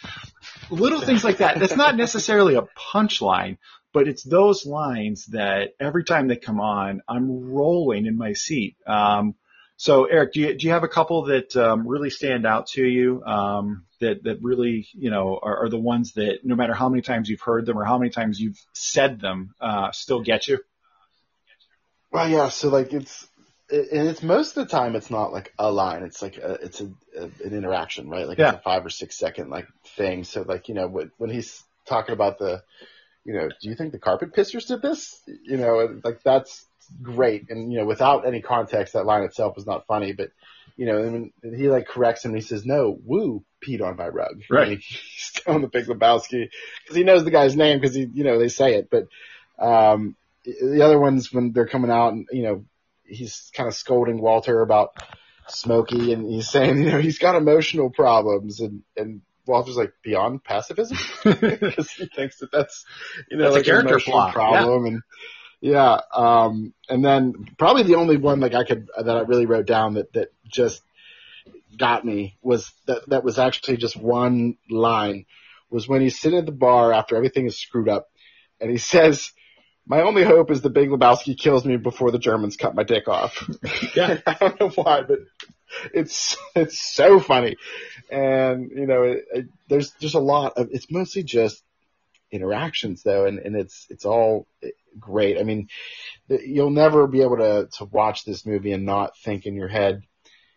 Little things like that. That's not necessarily a punchline, but it's those lines that every time they come on, I'm rolling in my seat. Um, so, Eric, do you, do you have a couple that um, really stand out to you um, that that really you know are, are, the ones that no matter how many times you've heard them or how many times you've said them, uh, still get you? Well, yeah. So like it's and it's most of the time it's not like a line. It's like a, it's a, a, an interaction, right? Like yeah. it's a five or six second like thing. So like you know when, when he's talking about the you know, do you think the carpet pissers did this? You know, like that's great. And, you know, without any context, that line itself was not funny, but, you know, and he like corrects him and he says, no, Woo peed on my rug. Right. he's telling the Big Lebowski because he knows the guy's name because he, you know, they say it. But, um, the other ones when they're coming out and, you know, he's kind of scolding Walter about Smokey and he's saying, you know, he's got emotional problems and, and Walter's like beyond pacifism because he thinks that that's, you know, that's like a character flaw. problem. Yeah. And, yeah. Um, and then probably the only one like I could that I really wrote down that that just got me was that that was actually just one line was when he's sitting at the bar after everything is screwed up, and he says. My only hope is the Big Lebowski kills me before the Germans cut my dick off. Yeah, I don't know why, but it's it's so funny, and you know, it, it, there's there's a lot of it's mostly just interactions though, and and it's it's all great. I mean, you'll never be able to to watch this movie and not think in your head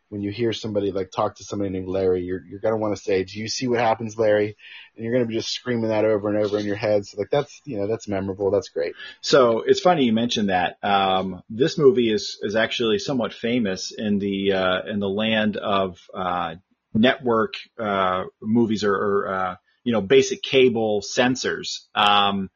when you hear somebody like talk to somebody named Larry, you're you're gonna want to say, "Do you see what happens, Larry?" And you're gonna be just screaming that over and over in your head. So like that's you know that's memorable. That's great. So it's funny you mentioned that. Um, this movie is is actually somewhat famous in the uh, in the land of uh, network uh, movies or, or uh, you know basic cable censors. Um,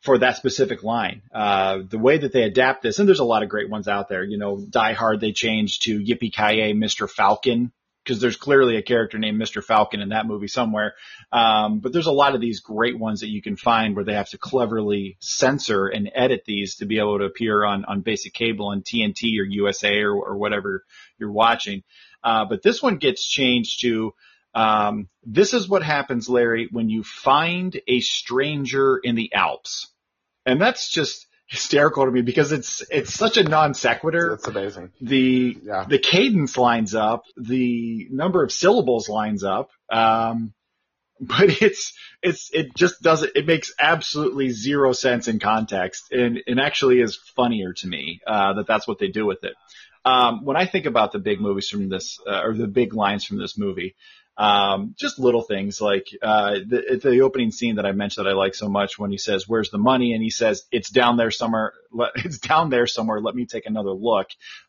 for that specific line. Uh, the way that they adapt this, and there's a lot of great ones out there. You know, Die Hard they changed to Yippee Ki Mr. Falcon because there's clearly a character named Mr. Falcon in that movie somewhere. Um, but there's a lot of these great ones that you can find where they have to cleverly censor and edit these to be able to appear on on basic cable on TNT or USA or, or whatever you're watching. Uh, but this one gets changed to um, this is what happens, Larry, when you find a stranger in the Alps. And that's just hysterical to me because it's it's such a non sequitur. That's amazing. The yeah. the cadence lines up, the number of syllables lines up, um, but it's it's it just doesn't it makes absolutely zero sense in context, and and actually is funnier to me uh, that that's what they do with it. Um, when I think about the big movies from this uh, or the big lines from this movie, um, just little things like uh, the, the opening scene that I mentioned that I like so much when he says, "Where's the money?" and he says, "It's down there somewhere. It's down there somewhere. Let me take another look."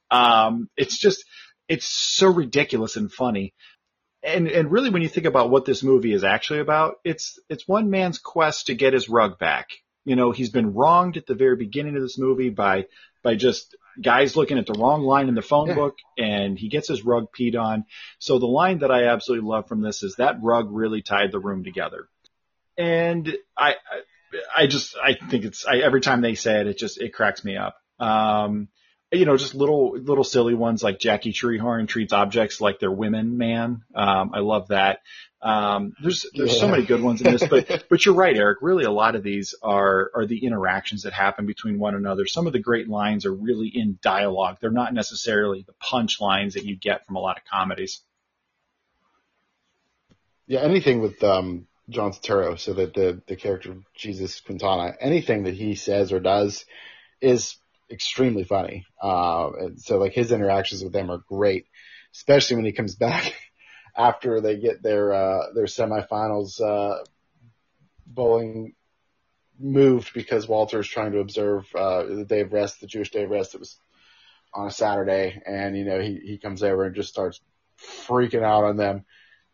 Um, it's just it's so ridiculous and funny. And and really, when you think about what this movie is actually about, it's it's one man's quest to get his rug back. You know, he's been wronged at the very beginning of this movie by by just guy's looking at the wrong line in the phone yeah. book and he gets his rug peed on. So the line that I absolutely love from this is that rug really tied the room together. And I, I, I just, I think it's, I, every time they say it, it just, it cracks me up. Um, you know, just little little silly ones like Jackie Treehorn treats objects like they're women. Man, um, I love that. Um, there's there's yeah. so many good ones in this, but but you're right, Eric. Really, a lot of these are are the interactions that happen between one another. Some of the great lines are really in dialogue. They're not necessarily the punch lines that you get from a lot of comedies. Yeah, anything with um, John Turturro, so that the the character Jesus Quintana, anything that he says or does is extremely funny. Uh, and so like his interactions with them are great, especially when he comes back after they get their uh, their semifinals uh, bowling moved because Walter is trying to observe uh, the day of rest, the Jewish day of rest. It was on a Saturday, and you know he he comes over and just starts freaking out on them,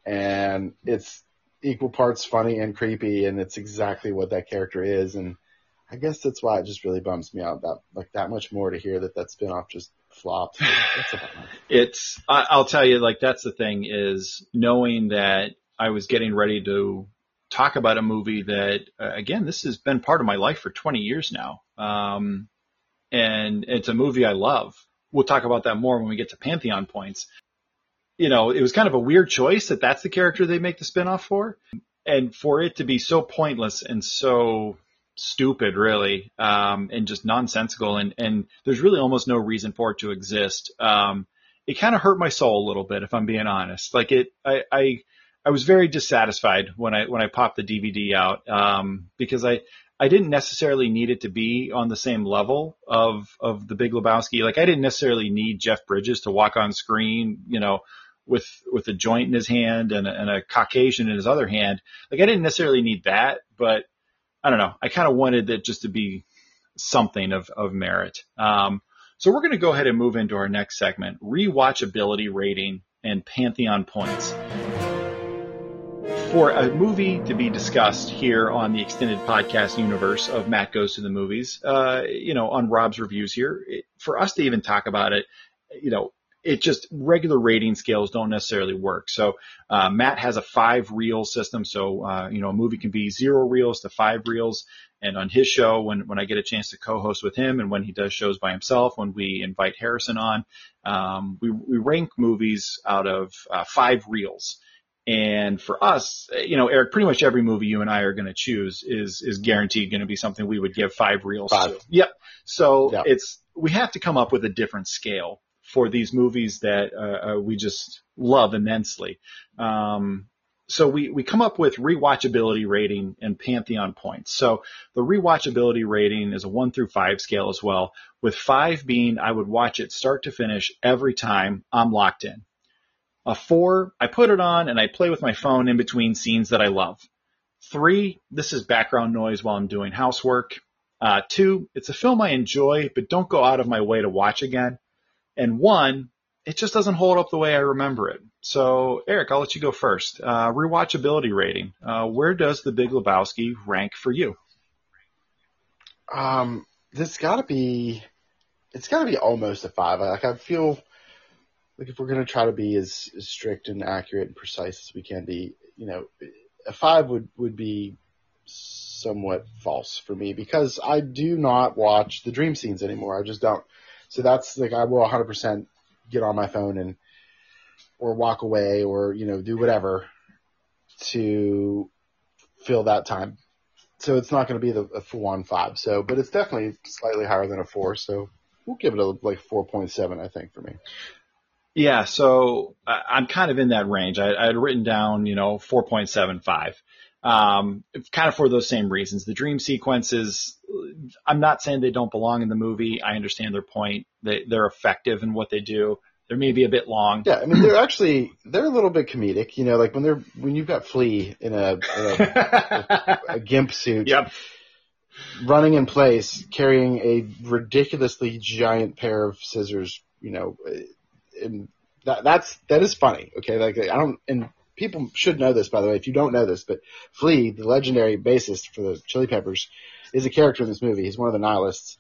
and it's equal parts funny and creepy, and it's exactly what that character is, and I guess that's why it just really bums me out that like that much more to hear that that spinoff just flopped. it's I'll tell you like that's the thing is knowing that I was getting ready to talk about a movie that uh, again this has been part of my life for 20 years now. Um, and it's a movie I love. We'll talk about that more when we get to Pantheon points. You know, it was kind of a weird choice that that's the character they make the spinoff for. And for it to be so pointless and so stupid, really, um, and just nonsensical. And, and there's really almost no reason for it to exist. Um, it kind of hurt my soul a little bit, if I'm being honest. Like it, I, I, I was very dissatisfied when I, when I popped the DVD out, um, because I, I didn't necessarily need it to be on the same level of, of the Big Lebowski. Like I didn't necessarily need Jeff Bridges to walk on screen, you know, with, with a joint in his hand and a, and a Caucasian in his other hand. Like I didn't necessarily need that, but I don't know. I kind of wanted it just to be something of, of merit. Um, so we're going to go ahead and move into our next segment, rewatchability rating and Pantheon points. For a movie to be discussed here on the extended podcast universe of Matt Goes to the Movies, uh, you know, on Rob's reviews here, it, for us to even talk about it, you know, it just regular rating scales don't necessarily work. So uh, Matt has a five reel system. So uh, you know a movie can be zero reels to five reels. And on his show, when when I get a chance to co-host with him, and when he does shows by himself, when we invite Harrison on, um, we we rank movies out of uh, five reels. And for us, you know, Eric, pretty much every movie you and I are going to choose is is guaranteed going to be something we would give five reels five. to. Yep. So yep. it's we have to come up with a different scale for these movies that uh, uh, we just love immensely. Um, so we, we come up with rewatchability rating and Pantheon points. So the rewatchability rating is a one through five scale as well, with five being I would watch it start to finish every time I'm locked in. A four, I put it on and I play with my phone in between scenes that I love. Three, this is background noise while I'm doing housework. Uh, two, it's a film I enjoy, but don't go out of my way to watch again. And one, it just doesn't hold up the way I remember it. So, Eric, I'll let you go first. Uh, rewatchability rating. Uh, where does The Big Lebowski rank for you? Um, this got to be, it's got to be almost a five. Like I feel like if we're gonna try to be as, as strict and accurate and precise as we can be, you know, a five would would be somewhat false for me because I do not watch the dream scenes anymore. I just don't. So that's like I will 100% get on my phone and or walk away or you know do whatever to fill that time. So it's not going to be the a full on five. So, but it's definitely slightly higher than a four. So we'll give it a like 4.7, I think, for me. Yeah, so I'm kind of in that range. I, I had written down, you know, 4.75. Um, kind of for those same reasons. The dream sequences, I'm not saying they don't belong in the movie. I understand their point. They, they're effective in what they do. They're maybe a bit long. Yeah, I mean they're actually they're a little bit comedic. You know, like when they're when you've got Flea in a, in a, a, a gimp suit. Yep. Running in place, carrying a ridiculously giant pair of scissors, you know, and that that's that is funny. Okay, like I don't, and people should know this, by the way, if you don't know this, but Flea, the legendary bassist for the Chili Peppers, is a character in this movie. He's one of the nihilists,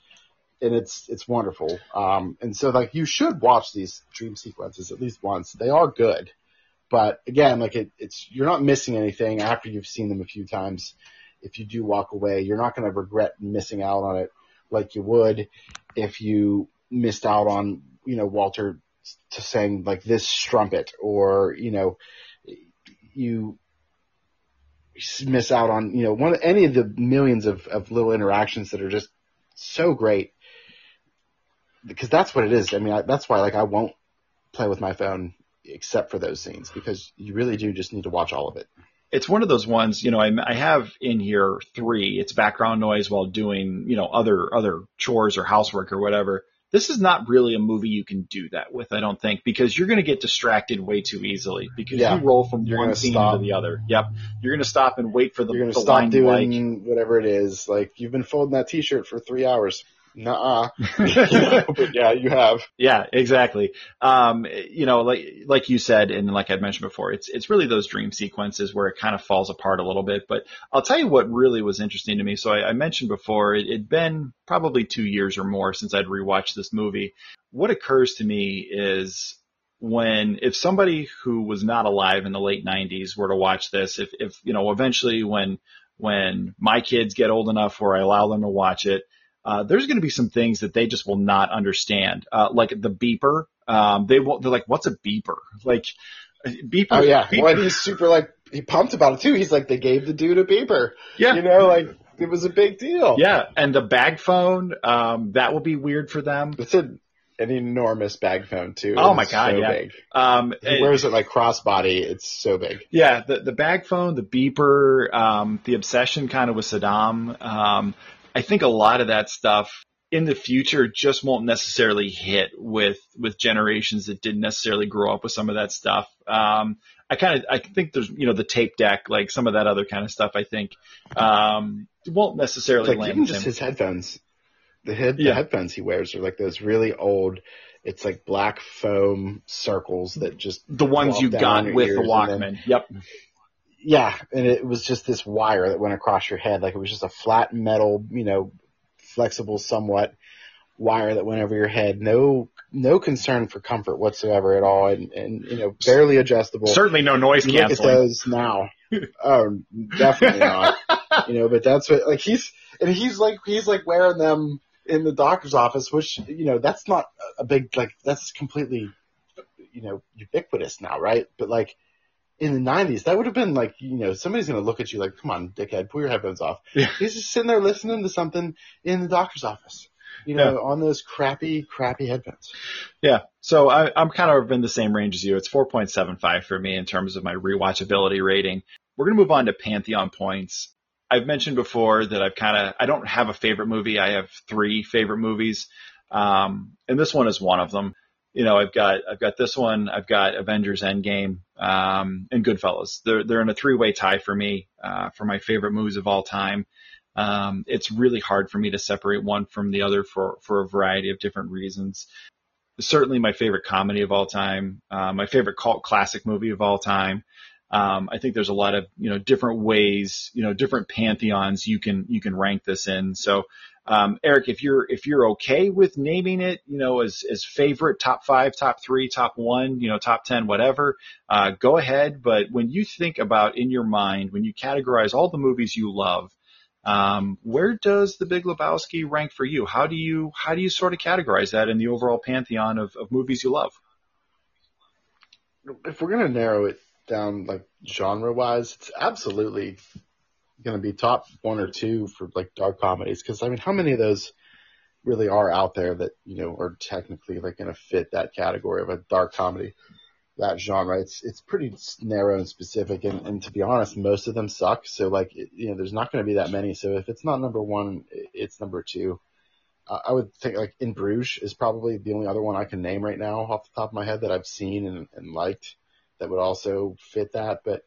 and it's it's wonderful. Um, and so like you should watch these dream sequences at least once. They are good, but again, like it, it's you're not missing anything after you've seen them a few times. If you do walk away, you're not going to regret missing out on it like you would if you missed out on, you know, Walter to saying like this strumpet or, you know, you miss out on, you know, one any of the millions of, of little interactions that are just so great because that's what it is. I mean, I, that's why like I won't play with my phone except for those scenes because you really do just need to watch all of it. It's one of those ones, you know, I, I have in here three. It's background noise while doing, you know, other other chores or housework or whatever. This is not really a movie you can do that with, I don't think, because you're going to get distracted way too easily because Yeah. you roll from You're one gonna scene stop. to the other. Yep. You're going to stop and wait for the, You're going the to stop line you like. doing whatever it is. Like you've been folding that t-shirt for three hours. Nuh-uh. You know, yeah, you have. Yeah, exactly. Um, you know, like like you said, and like I'd mentioned before, it's it's really those dream sequences where it kind of falls apart a little bit. But I'll tell you what really was interesting to me. So I, I mentioned before, it had been probably two years or more since I'd rewatched this movie. What occurs to me is when if somebody who was not alive in the late '90s were to watch this, if if you know, eventually when when my kids get old enough where I allow them to watch it, uh, there's going to be some things that they just will not understand, uh, like the beeper. Um, they won't. They're like, "What's a beeper?" Like, beeper. Oh yeah. beeper- Well, he's super like, he pumped about it too. He's like, they gave the dude a beeper. yeah, You know, like it was a big deal. yeah. And the bag phone, um, that will be weird for them. It's a, an enormous bag phone too. Oh my God, so yeah. big. Um, He wears it like crossbody. It's so big. Yeah, the the bag phone, the beeper, um, the obsession kind of with Saddam. Um, I think a lot of that stuff in the future just won't necessarily hit with with generations that didn't necessarily grow up with some of that stuff. Um, I kind of I think there's you know the tape deck, like some of that other kind of stuff. I think um, won't necessarily Like land even just him. his headphones. The head, Yeah. the headphones he wears are like those really old. It's like black foam circles that just the ones you got with the Walkman. then- Yep. Yeah, and it was just this wire that went across your head, like it was just a flat metal, you know, flexible somewhat wire that went over your head. No, no concern for comfort whatsoever at all, and and you know, barely adjustable. Certainly no noise you look at canceling. those now. Oh, definitely not. You know, but that's what like he's and he's like he's like wearing them in the doctor's office, which you know that's not a big like that's completely you know ubiquitous now, right? But like in the '90s, that would have been like you know somebody's gonna look at you like, come on, dickhead, pull your headphones off. Yeah. He's just sitting there listening to something in the doctor's office, you know, on those crappy, crappy headphones. Yeah. So I, I'm kind of in the same range as you. It's 4.75 for me in terms of my rewatchability rating. We're going to move on to Pantheon points. I've mentioned before that I've kind of, I don't have a favorite movie. I have three favorite movies. Um, and this one is one of them. You know, I've got, I've got this one, I've got Avengers Endgame, um, and Goodfellas. They're, they're in a three way tie for me, uh, for my favorite movies of all time. Um, it's really hard for me to separate one from the other for, for a variety of different reasons certainly my favorite comedy of all time, uh, my favorite cult classic movie of all time. Um, I think there's a lot of you know different ways, you know, different pantheons you can you can rank this in. So, um, Eric, if you're if you're okay with naming it, you know, as as favorite, top five, top three, top one, you know, top ten, whatever, uh, go ahead. But when you think about in your mind, when you categorize all the movies you love, um, where does The Big Lebowski rank for you? How do you how do you sort of categorize that in the overall pantheon of, of movies you love? if we're gonna narrow it down like genre wise, it's absolutely gonna be top one or two for like dark comedies. Because I mean, how many of those really are out there that you know are technically like gonna fit that category of a dark comedy? That genre, it's it's pretty narrow and specific, and, and to be honest, most of them suck. So like, you know, there's not going to be that many. So if it's not number one, it's number two. Uh, I would think like In Bruges is probably the only other one I can name right now off the top of my head that I've seen and, and liked that would also fit that. But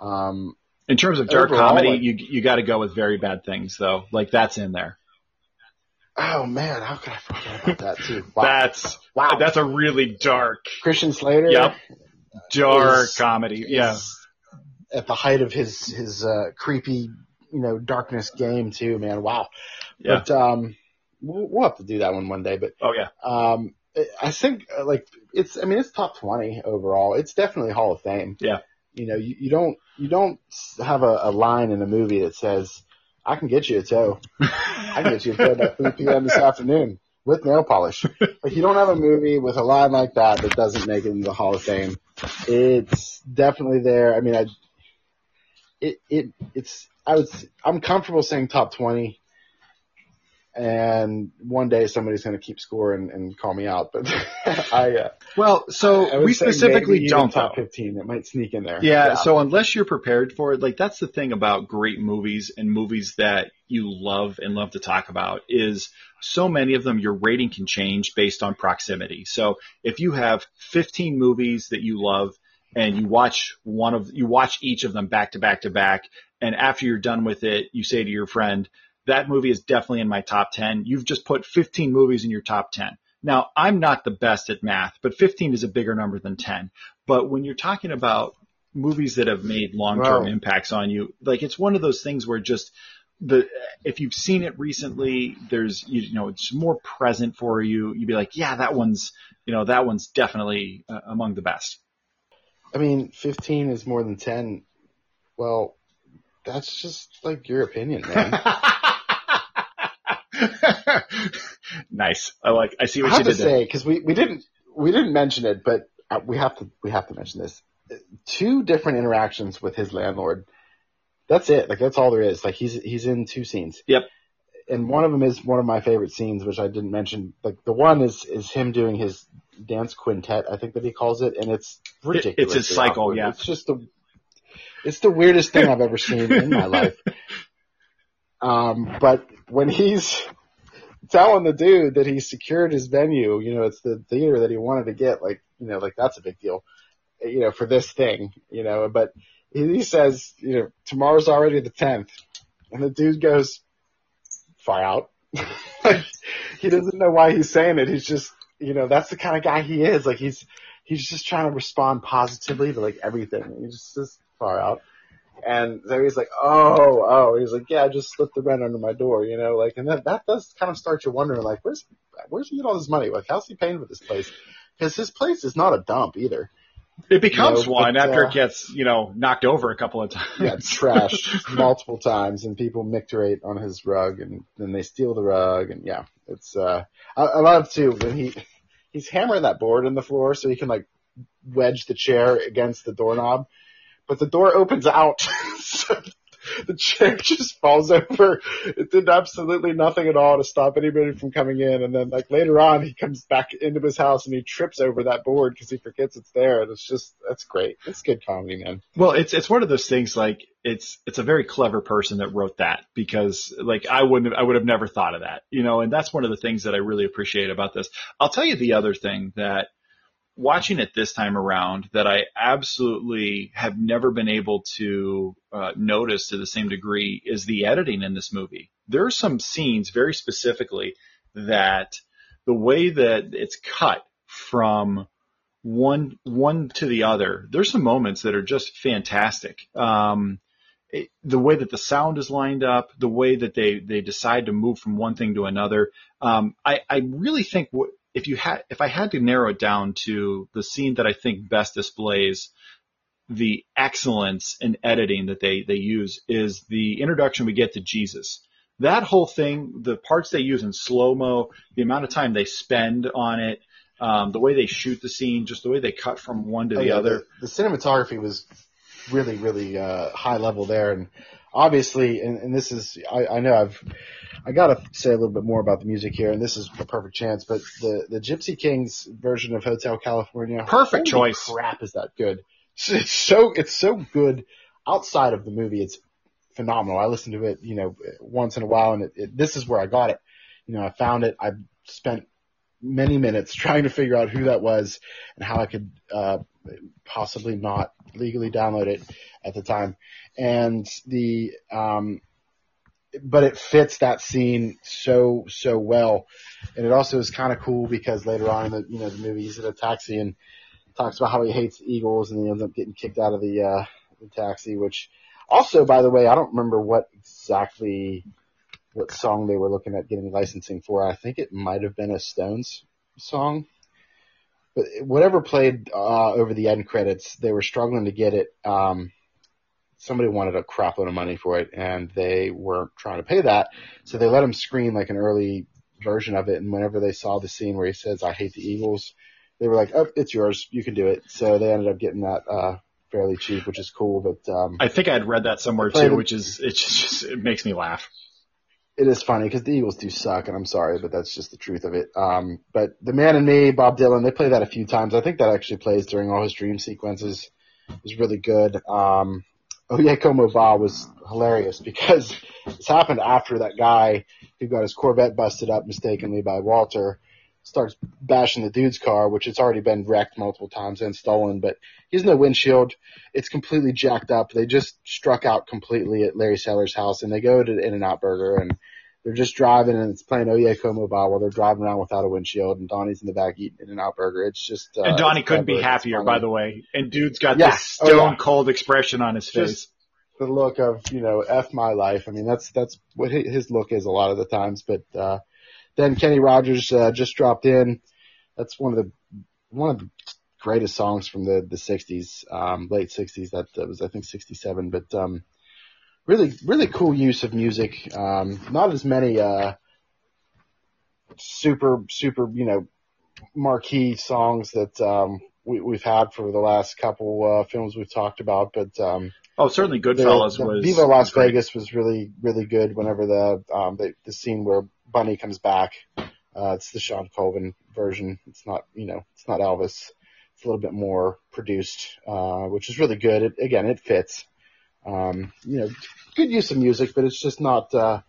um, In terms of dark Overall, comedy, like- you you got to go with very bad things though. Like that's in there. oh man, how could I forget about that too? Wow, That's wow. that's a really dark, Christian Slater. Yep. dark Is- comedy. Yeah. At the height of his his uh, creepy, you know, darkness game too, man. Wow. Yeah. But um, we'll, we'll have to do that one one day. But Oh yeah. Um, I think uh, like it's, I mean, it's top 20 overall. It's definitely Hall of Fame. Yeah. You know, you, you don't, you don't have a, a line in a movie that says, I can get you a toe. I can get you a toe by 3 p.m. this afternoon. with nail polish. like you don't have a movie with a line like that that doesn't make it into the Hall of Fame. It's definitely there. I mean, I, it, it, it's, I was, I'm comfortable saying top 20 and one day somebody's going to keep score and, and call me out. But I, uh, well, so I we specifically don't top 15. It might sneak in there. Yeah, so unless you're prepared for it, like that's the thing about great movies and movies that you love and love to talk about is so many of them your rating can change based on proximity. So if you have 15 movies that you love and you watch one of you watch each of them back to back to back and after you're done with it, you say to your friend, that movie is definitely in my top 10. You've just put 15 movies in your top 10. Now, I'm not the best at math, but 15 is a bigger number than 10. But when you're talking about movies that have made long-term Wow. impacts on you, like it's one of those things where just the if you've seen it recently, there's you, know it's more present for you. You'd be like, yeah, that one's you know that one's definitely uh, among the best. I mean, 15 is more than 10. Well, that's just like your opinion, man. nice. I like. I see I what have you to did there. say, cause we, we didn't, we didn't mention it, but uh, we have to, we have to mention this. Two different interactions with his landlord. That's it. Like that's all there is. Like he's, he's in two scenes. Yep. And one of them is one of my favorite scenes, which I didn't mention. Like the one is, is him doing his dance quintet, I think that he calls it. And it's ridiculous. it's his cycle, yeah. It's just the, it's the weirdest thing I've ever seen in my life. Um, but when he's telling the dude that he secured his venue, you know, it's the theater that he wanted to get, like, you know, like that's a big deal, you know, for this thing, you know, but he, he says, you know, tomorrow's already the 10th. And the dude goes, far out. he doesn't know why he's saying it. He's just, you know, that's the kind of guy he is. Like he's, he's just trying to respond positively to like everything. He just says far out. And so he's like, oh, oh, he's like, yeah, I just slipped the rent under my door, you know, like, and that, that does kind of start you wondering, like, where's, where's he get all this money? Like, how's he paying for this place? Because his place is not a dump either. It becomes No, one but, after uh, it gets you know knocked over a couple of times. Yeah, trashed multiple times, and people micturate on his rug, and then they steal the rug, and yeah, it's, uh, I, I love too when he, he's hammering that board in the floor so he can like wedge the chair against the doorknob, but the door opens out. so the chair just falls over. It did absolutely nothing at all to stop anybody from coming in. And then like later on, he comes back into his house and he trips over that board because he forgets it's there. And it's just, that's great. It's good comedy, man. Well, it's it's one of those things like it's it's a very clever person that wrote that because like I wouldn't have, I would have never thought of that, you know, and that's one of the things that I really appreciate about this. I'll tell you the other thing that watching it this time around that I absolutely have never been able to uh, notice to the same degree is the editing in this movie. There are some scenes very specifically that the way that it's cut from one one to the other. There's some moments that are just fantastic. Um, it, the way that the sound is lined up, the way that they they decide to move from one thing to another. Um, I I really think what if you had if I had to narrow it down to the scene that I think best displays the excellence in editing that they they use is the introduction we get to Jesus. That whole thing, the parts they use in slow mo, the amount of time they spend on it, um, the way they shoot the scene, just the way they cut from one to Oh, the yeah, other. The, the cinematography was really, really uh, high level there, and obviously, and, and this is, I, I know I've, I gotta say a little bit more about the music here, and this is a perfect chance. But the the Gypsy Kings version of Hotel California, Perfect choice. Crap, is that good? It's so it's so good outside of the movie. It's phenomenal. I listen to it, you know, once in a while, and it, it, this is where I got it. You know, I found it. I spent many minutes trying to figure out who that was and how I could uh, possibly not legally download it at the time. And the um, but it fits that scene so so well, and it also is kind of cool because later on in the you know the movie he's in a taxi and talks about how he hates eagles and he ends up getting kicked out of the uh, the taxi, which also by the way I don't remember what exactly what song they were looking at getting licensing for. I think it might have been a Stones song. But whatever played uh, over the end credits, they were struggling to get it. Um, somebody wanted a crap load of money for it, and they weren't trying to pay that, so they let him screen like an early version of it. And whenever they saw the scene where he says, I hate the Eagles, they were like, oh, it's yours. You can do it. So they ended up getting that, uh, fairly cheap, which is cool. But, um, I think I'd read that somewhere too, which is, it just, just, it makes me laugh. It is funny because the Eagles do suck, and I'm sorry, but that's just the truth of it. Um, but The Man in Me, Bob Dylan, they play that a few times. I think that actually plays during all his dream sequences. Was really good. Um, Oye Como Va was hilarious because this happened after that guy who got his Corvette busted up mistakenly by Walter starts bashing the dude's car, which has already been wrecked multiple times and stolen, but he's has no windshield. It's completely jacked up. They just struck out completely at Larry Sellers' house and they go to In-N-Out Burger and they're just driving and it's playing Oye Como Va while they're driving around without a windshield and Donny's in the back eating In-N-Out Burger. It's just, uh, and Donny couldn't be happier, by the way. And dude's got yeah. this stone oh, yeah. cold expression on his face. Just the look of, you know, F my life. I mean, that's, that's what his look is a lot of the times, but, uh, then Kenny Rogers uh, just dropped in. That's one of the one of the greatest songs from the the 60s, um, late 60s. That, that was I think 67, but um, really really cool use of music. Um, not as many uh, super super you know marquee songs that um, we, we've had for the last couple uh, films we've talked about, but um, Oh, certainly Goodfellas the, the was. Viva Las great. Vegas was really, really good. Whenever the um the, the scene where Bunny comes back, uh, it's the Shawn Colvin version. It's not, you know, it's not Elvis. It's a little bit more produced, uh, which is really good. It, again, it fits. Um, you know, good use of music, but it's just not, uh,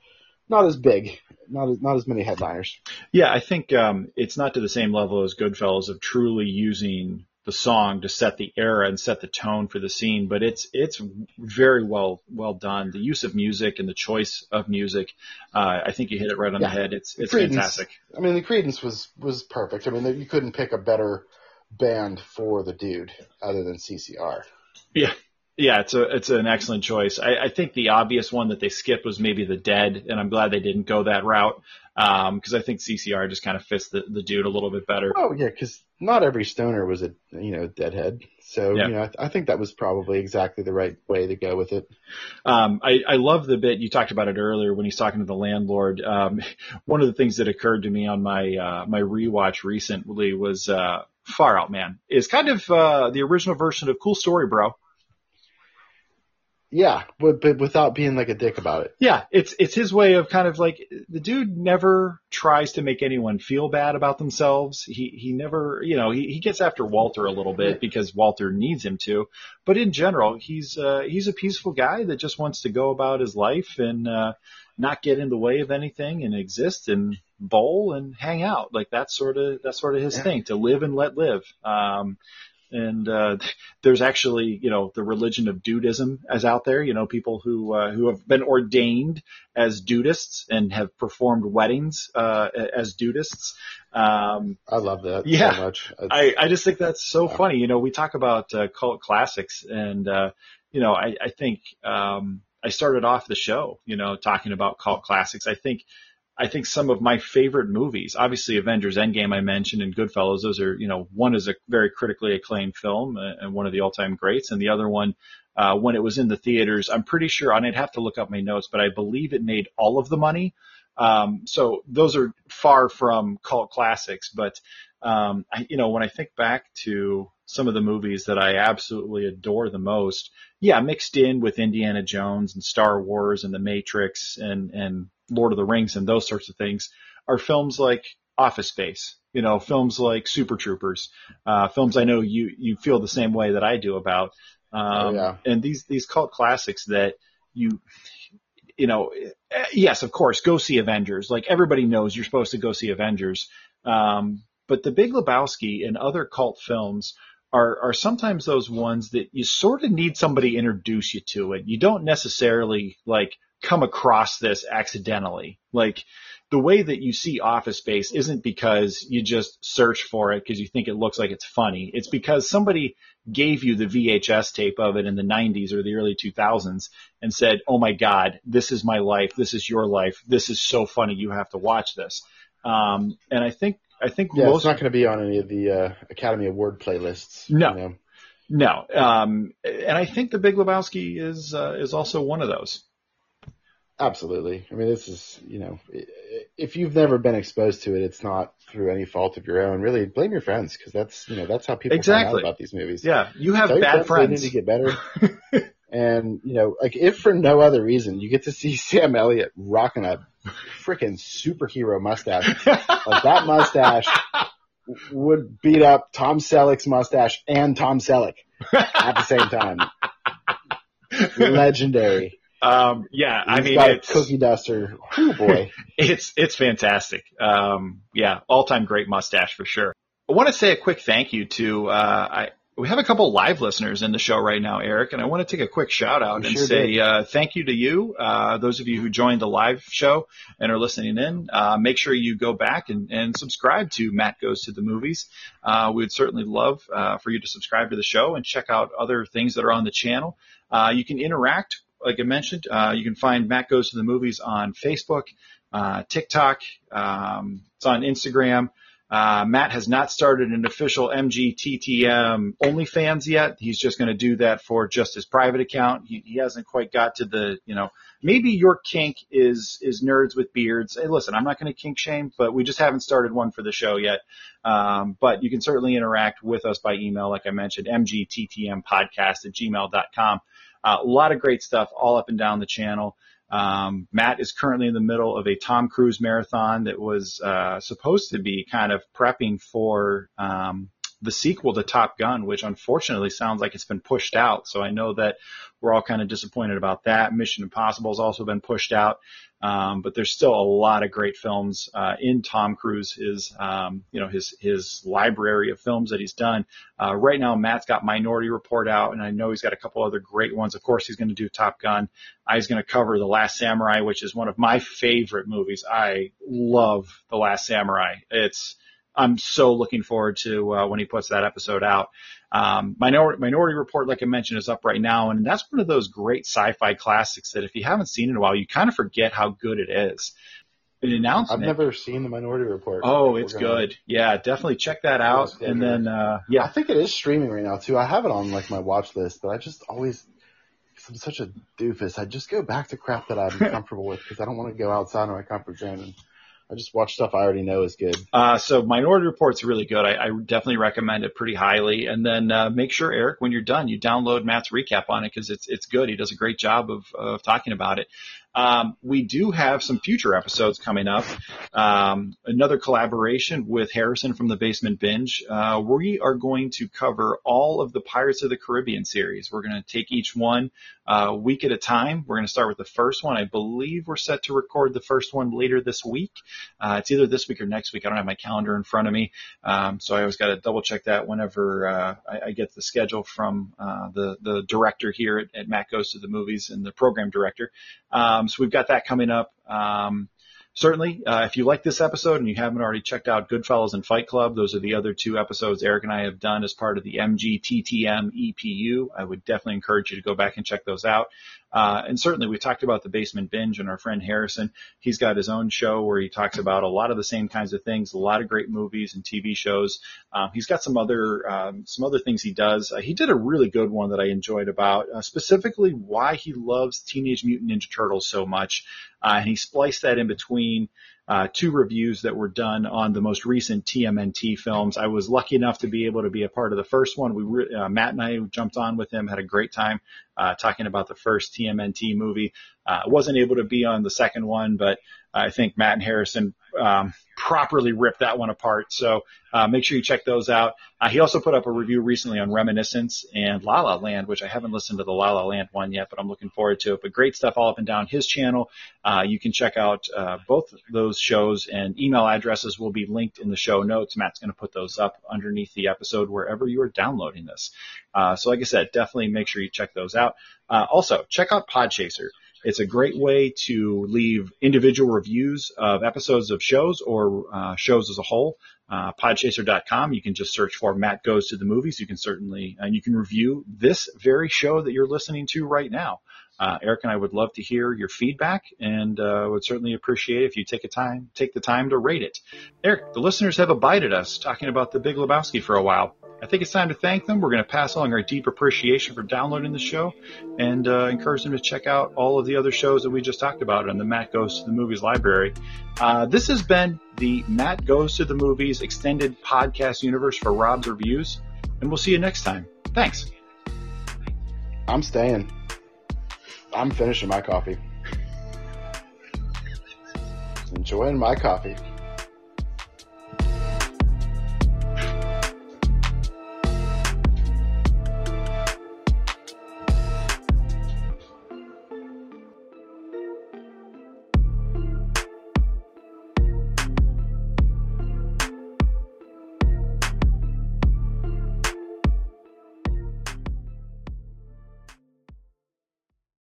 not as big, not as, not as many headliners. Yeah, I think, um, it's not to the same level as Goodfellas of truly using the song to set the era and set the tone for the scene, but it's it's very well well done. The use of music and the choice of music, uh, I think you hit it right on yeah. the head. It's it's Creedence, fantastic. I mean, the Creedence was was perfect. I mean, you couldn't pick a better band for the dude other than CCR. Yeah, yeah, it's a it's an excellent choice. I, I think the obvious one that they skipped was maybe the Dead, and I'm glad they didn't go that route because um, I think CCR just kind of fits the, the dude a little bit better. Oh yeah, because not every stoner was a you know deadhead, so yeah. you know I, th- I, think that was probably exactly the right way to go with it. Um, I, I love the bit you talked about it earlier when he's talking to the landlord. Um, one of the things that occurred to me on my uh, my rewatch recently was uh, Far Out Man is kind of uh, the original version of Cool Story Bro. Yeah, but, but without being like a dick about it. Yeah, it's it's his way of kind of like the dude never tries to make anyone feel bad about themselves. He he never, you know, he, he gets after Walter a little bit because Walter needs him to, but in general, he's uh, he's a peaceful guy that just wants to go about his life and uh, not get in the way of anything and exist and bowl and hang out. Like that's sort of that's sort of his yeah. thing to live and let live. Um, and uh, there's actually you know the religion of dudeism as out there you know people who uh, who have been ordained as dudeists and have performed weddings uh, as dudeists um, I love that yeah, so much. I, I just think that's so funny. You know, we talk about uh, cult classics, and uh, you know, I, I think um, I started off the show, you know, talking about cult classics. I think I think some of my favorite movies, obviously Avengers Endgame I mentioned and Goodfellas, those are, you know, one is a very critically acclaimed film uh, and one of the all-time greats and the other one, uh, when it was in the theaters, I'm pretty sure, and I'd have to look up my notes, but I believe it made all of the money. Um, so those are far from cult classics, but, um, I, you know, when I think back to some of the movies that I absolutely adore the most, yeah, mixed in with Indiana Jones and Star Wars and The Matrix and, and Lord of the Rings and those sorts of things are films like Office Space, you know, films like Super Troopers, uh, films I know you, you feel the same way that I do about. Um, oh, yeah. and these, these cult classics that you, you know, yes, of course, go see Avengers. Like everybody knows you're supposed to go see Avengers. Um, but The Big Lebowski and other cult films are, are sometimes those ones that you sort of need somebody introduce you to it. You don't necessarily like come across this accidentally. Like the way that you see Office Space isn't because you just search for it because you think it looks like it's funny. It's because somebody gave you the VHS tape of it in the 90s or the early 2000s and said, "Oh my God, this is my life. This is your life. This is so funny. You have to watch this." Um, and I think I think yeah, most, it's not going to be on any of the uh, Academy Award playlists. No, you know? no. Um, and I think The Big Lebowski is uh, is also one of those. Absolutely. I mean, this is, you know, if you've never been exposed to it, it's not through any fault of your own. Really, blame your friends because that's, you know, that's how people exactly. find out about these movies. Yeah, you have bad friends. friends. They need to get better. and you know, like if for no other reason, you get to see Sam Elliott rocking a freaking superhero mustache. Like that mustache would beat up Tom Selleck's mustache and Tom Selleck at the same time. Legendary. Um, yeah, I mean, it's, cookie duster. Oh boy. it's it's fantastic. Um, yeah, all time great mustache for sure. I want to say a quick thank you to uh, I. We have a couple live listeners in the show right now, Eric, and I want to take a quick shout out We and sure say uh, thank you to you, uh, those of you who joined the live show and are listening in. Uh, make sure you go back and, and subscribe to Matt Goes to the Movies. Uh, we would certainly love uh, for you to subscribe to the show and check out other things that are on the channel. Uh, you can interact, like I mentioned. Uh, you can find Matt Goes to the Movies on Facebook, uh, TikTok. Um, it's on Instagram. Uh, Matt has not started an official MGTTM OnlyFans yet. He's just going to do that for just his private account. He, he hasn't quite got to the, you know, maybe your kink is is nerds with beards. Hey, listen, I'm not going to kink shame, but we just haven't started one for the show yet. Um, but you can certainly interact with us by email, like I mentioned, mgttmpodcast at gmail.com. Uh, a lot of great stuff all up and down the channel. Um, Matt is currently in the middle of a Tom Cruise marathon that was uh, supposed to be kind of prepping for um, the sequel to Top Gun, which unfortunately sounds like it's been pushed out. So I know that we're all kind of disappointed about that. Mission Impossible has also been pushed out. Um, but there's still a lot of great films uh, in Tom Cruise's, um, you know, his his library of films that he's done. Uh, right now, Matt's got Minority Report out, and I know he's got a couple other great ones. Of course, he's going to do Top Gun. Uh, he's going to cover The Last Samurai, which is one of my favorite movies. I love The Last Samurai. It's I'm so looking forward to uh, when he puts that episode out. Um, Minority, Minority Report, like I mentioned, is up right now, and that's one of those great sci-fi classics that if you haven't seen it in a while, you kind of forget how good it is. An announcement. I've never seen the Minority Report. Oh, it's gonna- good. Yeah, definitely check that out. Yes, And then, uh, I think it is streaming right now too. I have it on like my watch list, but I just always, I'm such a doofus. I just go back to crap that I'm comfortable with because I don't want to go outside of my comfort zone. And I just watch stuff I already know is good. Uh, so Minority Report's really good. I, I definitely recommend it pretty highly. And then uh, make sure, Eric, when you're done, you download Matt's recap on it because it's it's good. He does a great job of, of talking about it. Um, we do have some future episodes coming up. Um, another collaboration with Harrison from the Basement Binge. Uh, we are going to cover all of the Pirates of the Caribbean series. We're going to take each one uh, a week at a time. We're going to start with the first one. I believe we're set to record the first one later this week. Uh, it's either this week or next week. I don't have my calendar in front of me, um, so I always got to double check that whenever uh, I, I get the schedule from uh, the the director here at, at Matt Goes to the Movies and the program director. Um, so we've got that coming up. Um, certainly, uh, if you like this episode and you haven't already checked out Goodfellas and Fight Club, those are the other two episodes Eric and I have done as part of the MGTTM EPU. I would definitely encourage you to go back and check those out. Uh, and certainly, we talked about the Basement Binge and our friend Harrison. He's got his own show where he talks about a lot of the same kinds of things, a lot of great movies and TV shows. Um, he's got some other um, some other things he does. Uh, he did a really good one that I enjoyed about uh, specifically why he loves Teenage Mutant Ninja Turtles so much. Uh, and he spliced that in between uh, two reviews that were done on the most recent TMNT films. I was lucky enough to be able to be a part of the first one. We re- uh, Matt and I jumped on with him, had a great time uh, talking about the first TMNT movie. Uh, wasn't able to be on the second one, but I think Matt and Harrison um, properly ripped that one apart. So uh, make sure you check those out. Uh, he also put up a review recently on Reminiscence and La La Land, which I haven't listened to the La La Land one yet, but I'm looking forward to it. But great stuff all up and down his channel. Uh, you can check out uh, both those shows, and email addresses will be linked in the show notes. Matt's going to put those up underneath the episode wherever you are downloading this. Uh, so, like I said, definitely make sure you check those out. Uh, also, check out Podchaser. It's a great way to leave individual reviews of episodes of shows or uh, shows as a whole. Uh, podchaser.com. You can just search for Matt Goes to the Movies. You can certainly, and you can review this very show that you're listening to right now. Uh, Eric and I would love to hear your feedback and uh, would certainly appreciate if you take a time, take the time to rate it. Eric, the listeners have abided us talking about the Big Lebowski for a while. I think it's time to thank them. We're going to pass along our deep appreciation for downloading the show and uh, encourage them to check out all of the other shows that we just talked about on the Matt Goes to the Movies library. Uh, this has been the Matt Goes to the Movies extended podcast universe for Rob's Reviews, and we'll see you next time. Thanks. I'm staying. I'm finishing my coffee. Enjoying my coffee.